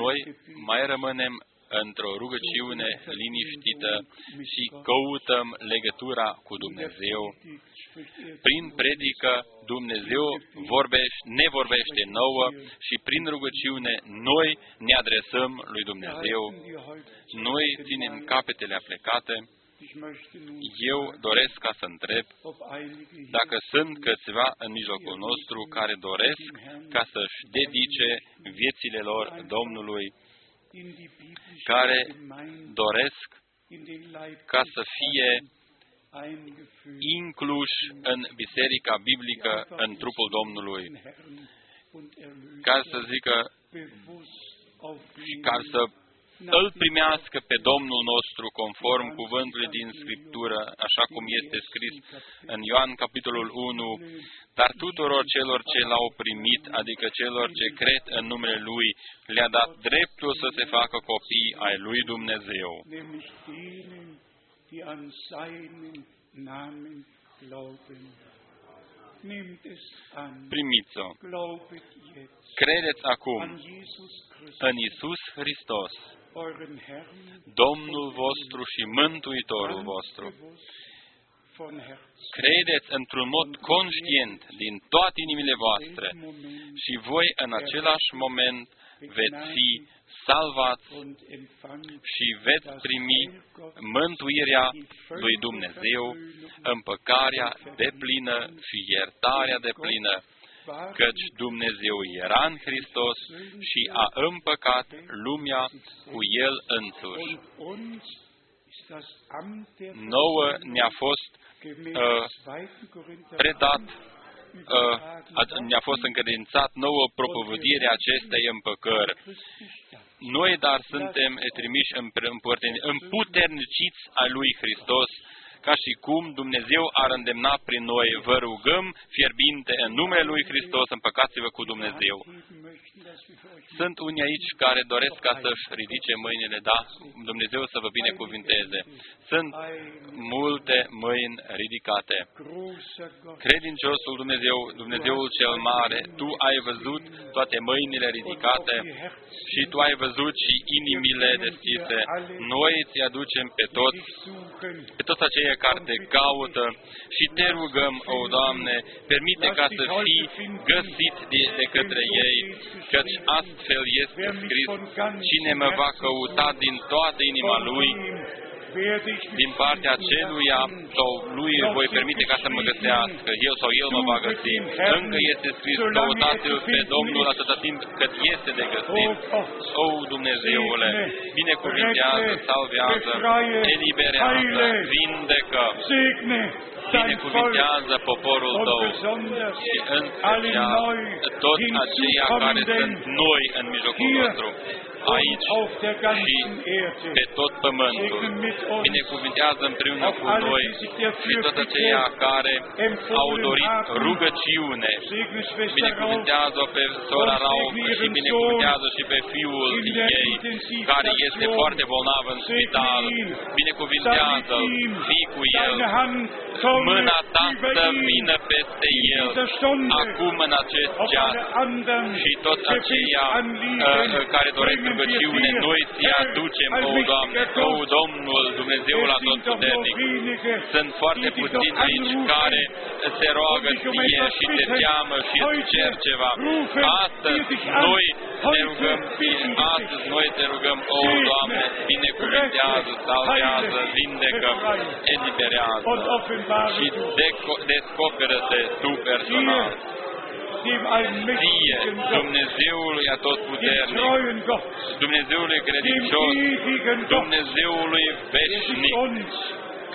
Noi mai rămânem într-o rugăciune liniștită și căutăm legătura cu Dumnezeu. Prin predică Dumnezeu vorbește, ne vorbește nouă și prin rugăciune noi ne adresăm lui Dumnezeu. Noi ținem capetele aplecate. Eu doresc ca să întreb dacă sunt câțiva în mijlocul nostru care doresc ca să-și dedice viețile lor Domnului, care doresc ca să fie incluși în Biserica Biblică, în trupul Domnului, ca să zică și ca să îl primească pe Domnul nostru conform cuvântului din Scriptură, așa cum este scris în Ioan capitolul 1, dar tuturor celor ce l-au primit, adică celor ce cred în numele Lui, le-a dat dreptul să se facă copii ai Lui Dumnezeu. Primiți-o. Credeți acum în Isus Hristos, Domnul vostru și Mântuitorul vostru. Credeți într-un mod conștient din toate inimile voastre și voi în același moment veți fi salvați și veți primi mântuirea lui Dumnezeu, împăcarea de plină și iertarea de plină, căci Dumnezeu era în Hristos și a împăcat lumea cu El însuși. Nouă ne-a fost uh, predat, uh, ne-a fost încredințat nouă propovădirea acestei împăcări. Noi, dar, suntem trimiși împuterniciți a lui Hristos, ca și cum Dumnezeu ar îndemna prin noi, vă rugăm fierbinte în numele Lui Hristos, împăcați-vă cu Dumnezeu. Sunt unii aici care doresc ca să-și ridice mâinile, da, Dumnezeu să vă binecuvinteze. Sunt multe mâini ridicate. Credinciosul Dumnezeu, Dumnezeul cel mare, Tu ai văzut toate mâinile ridicate și Tu ai văzut și inimile deschise. Noi ți aducem pe toți, pe toți aceia care te caută și te rugăm, o Doamne, permite ca să fii găsit de, de către ei, căci astfel este scris, cine mă va căuta din toată inima lui, din partea celuia sau lui voi permite ca să mă găsească, eu sau el mă va găsi. Încă este scris, căutați-l pe Domnul atâta timp cât este de găsit. O, Dumnezeule, binecuvintează, salvează, eliberează, vindecă, binecuvintează poporul tău. Și în special toți aceia care sunt noi în mijlocul nostru aici și pe tot pământul. Binecuvintează împreună cu noi și toți aceia care au dorit rugăciune. Binecuvintează pe sora Rauf și binecuvintează și pe fiul ei, care este foarte bolnav în spital. Binecuvintează-l, fii cu el, mâna ta să vină peste el, acum în acest ceas. și toți aceia uh, care doresc rugăciune, noi ți aducem, o Doamne, o Domnul, Dumnezeul Atotputernic. Sunt foarte puțini aici care se roagă ție și te teamă și îți cer ceva. Astăzi noi te rugăm, astăzi noi te rugăm, o Doamne, binecuvintează, salvează, vindecă, eliberează și descoperă-te Tu personal ție, Dumnezeului atotputernic, Dumnezeului credincios, Dumnezeului veșnic,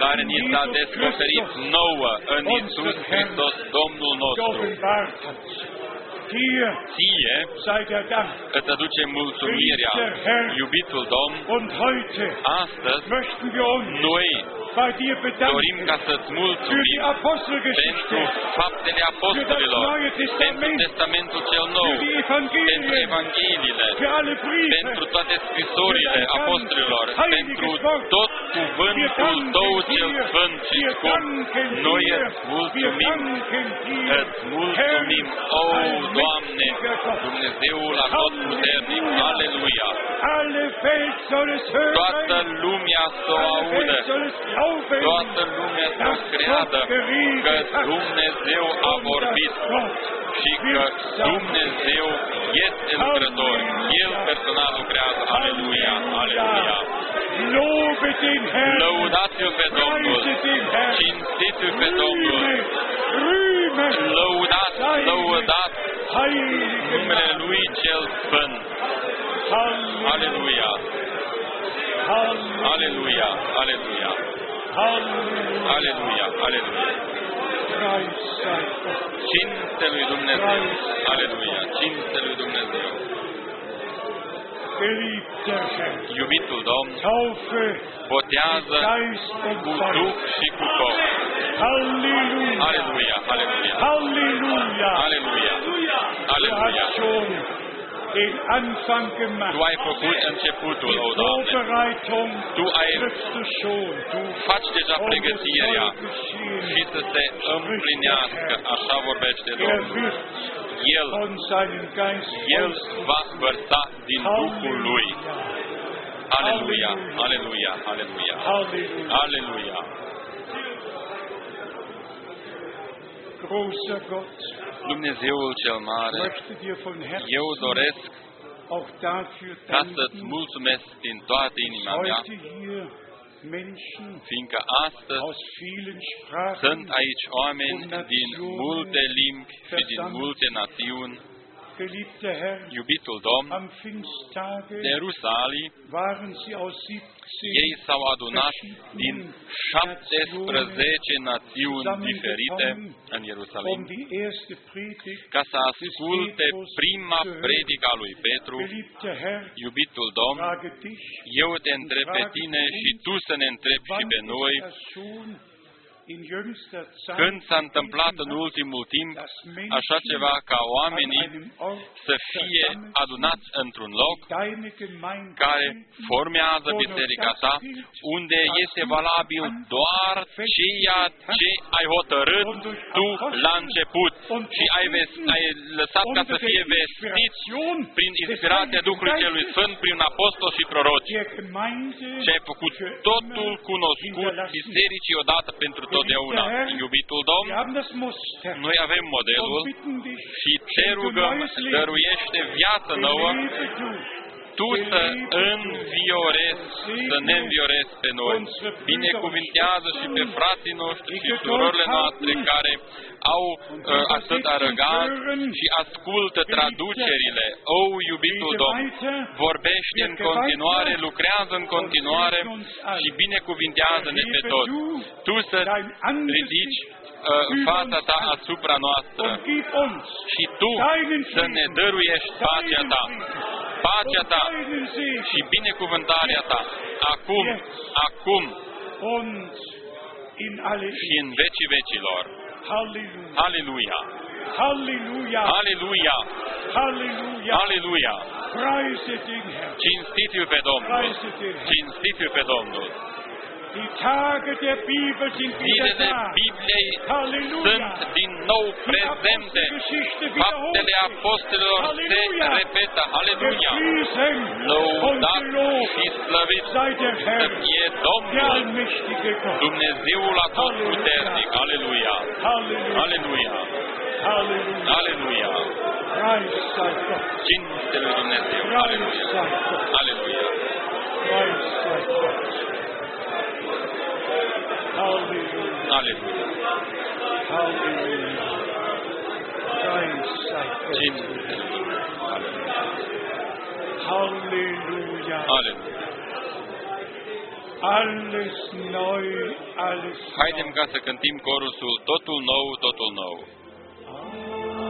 care ni s-a descoperit nouă în Isus Hristos, Domnul nostru. Dir Ție sei der Dank. îți aduce mulțumirea, iubitul Domn, Und heute astăzi möchten wir uns noi bei dir dorim ca bedanken să-ți für mulțumim die Apostelgeschichte, pentru faptele apostolilor, pentru Testamentul cel Nou, für die pentru Evangelien, Evangheliile, für alle pentru Briefe. toate scrisorile apostolilor, pentru tot cuvântul Tău cel Sfânt și Wir scump. danken Noi dir, îți wir mulțumim, danken dir, îți mulțumim, o, Doamne, allmächtiger Gott. Dumnezeul atotputernic, Aleluia! Alle Welt soll es Toată hören, lumea să o alle audă, Welt soll es glauben, toată lumea să o creadă că Dumnezeu a vorbit și că Dumnezeu este lucrător. El personal lucrează. Aleluia, aleluia. Lobe den Herrn, Lăudați-l pe Domnul, preise den Herrn, cinstiți-l pe Domnul, rühme, rühme, lăudați, lăudați heilige numele Lui cel Sfânt. Halleluja, Aleluia, Halleluja, aleluia, aleluia, Halleluja, aleluia, aleluia. Preis sei Gott. Cinste lui Dumnezeu, aleluia, cinste lui Dumnezeu. Geliebter Herr, Iubitul Domn, taufe botează Geist und cu Feuer. Duh și cu foc. Halleluja, Aleluia, aleluia, Halleluja. aleluia, Du aleluia. hast schon den Anfang gemacht. Tu ai făcut începutul, Die o Doamne. Vorbereitung Tu ai, triffst du schon. tu faci deja Und es pregătirea soll geschehen. și să se împlinească, așa vorbește Er Domnul. Wird El, von seinem Geist El ausgießen. va vărsa din Duhul Lui. Aleluia, aleluia, aleluia, Halleluja. aleluia. Großer Gott, Dumnezeul cel ich mare, möchte dir von eu Herzen doresc auch dafür ca să-ți danken, mulțumesc din toată inima mea, heute hier Menschen fiindcă astăzi aus vielen Sprachen sunt aici oameni din multe limbi și din multe națiuni. Geliebter Herr, Iubitul Domn, am Pfingsttage de Rusalii, waren sie aus 17 ei s-au adunat din 17 națiuni diferite în um Ierusalim die erste Predigt. ca să asculte prima predică a lui Petru. Geliebter Herr, Iubitul Domn, frage dich, eu te întreb pe tine și tu să ne întrebi și wann pe noi când s-a întâmplat în gegeben hat, ultimul timp dass așa Menschen ceva ca an oamenii einem Ort să fie versammelt adunați într-un loc sind, deine Gemeinde care bilden, formează biserica ta, unde este valabil doar ceea ce ai hotărât tu la început și ai, ves- ai lăsat ca să fie vestit prin inspirația Duhului Celui Sfânt, prin apostol și proroci. der Gemeinde Și ai făcut totul cunoscut bisericii odată pentru totdeauna. Iubitul Domn, Wir haben das Muster. noi avem und modelul bitten dich, și te rugăm, dăruiește viață nouă, belebe du tu să înviorezi, să ne înviorezi pe noi. Binecuvintează și pe frații noștri și surorile noastre care au uh, atâta răgaz și ascultă traducerile. O, iubitul Domn, vorbește în continuare, lucrează în continuare și binecuvintează-ne pe toți. Tu să ridici uh, fața ta asupra noastră und gib uns și tu să ne dăruiești pacea ta, pacea ta deinen Segen și binecuvântarea ta, acum, acum und in alle și în vecii vecilor. Halleluja. Aleluia! Halleluja. Aleluia! Halleluja. Aleluia! Preise den Herrn. Cinstiți-l pe Domnul! Preise den Herrn. Cinstiți-l pe Domnul! Die Tage der Bibel sind wieder Zilele da. Bibliei Halleluja. sunt din nou prezente. Apostelgeschichte Faptele wiederholt apostolilor se Halleluja. repetă. Aleluia! Gepriesen und Lăudat gelobt și slăvit sei der să Herr, fie der Domnul, allmächtige Gott. Dumnezeul atotputernic. Aleluia! Halleluja. Aleluia! Halleluja. Aleluia! Preis sei Gott. Cinste lui Dumnezeu. Preis Aleluia! sei Gott. Aleluia! Hallelujah. Hallelujah. Hallelujah. Christ, I thank you. Hallelujah. Hallelujah. Alles neu, alles nou. Haidem ca să cântăm corusul Totul nou, totul nou. Alleluia.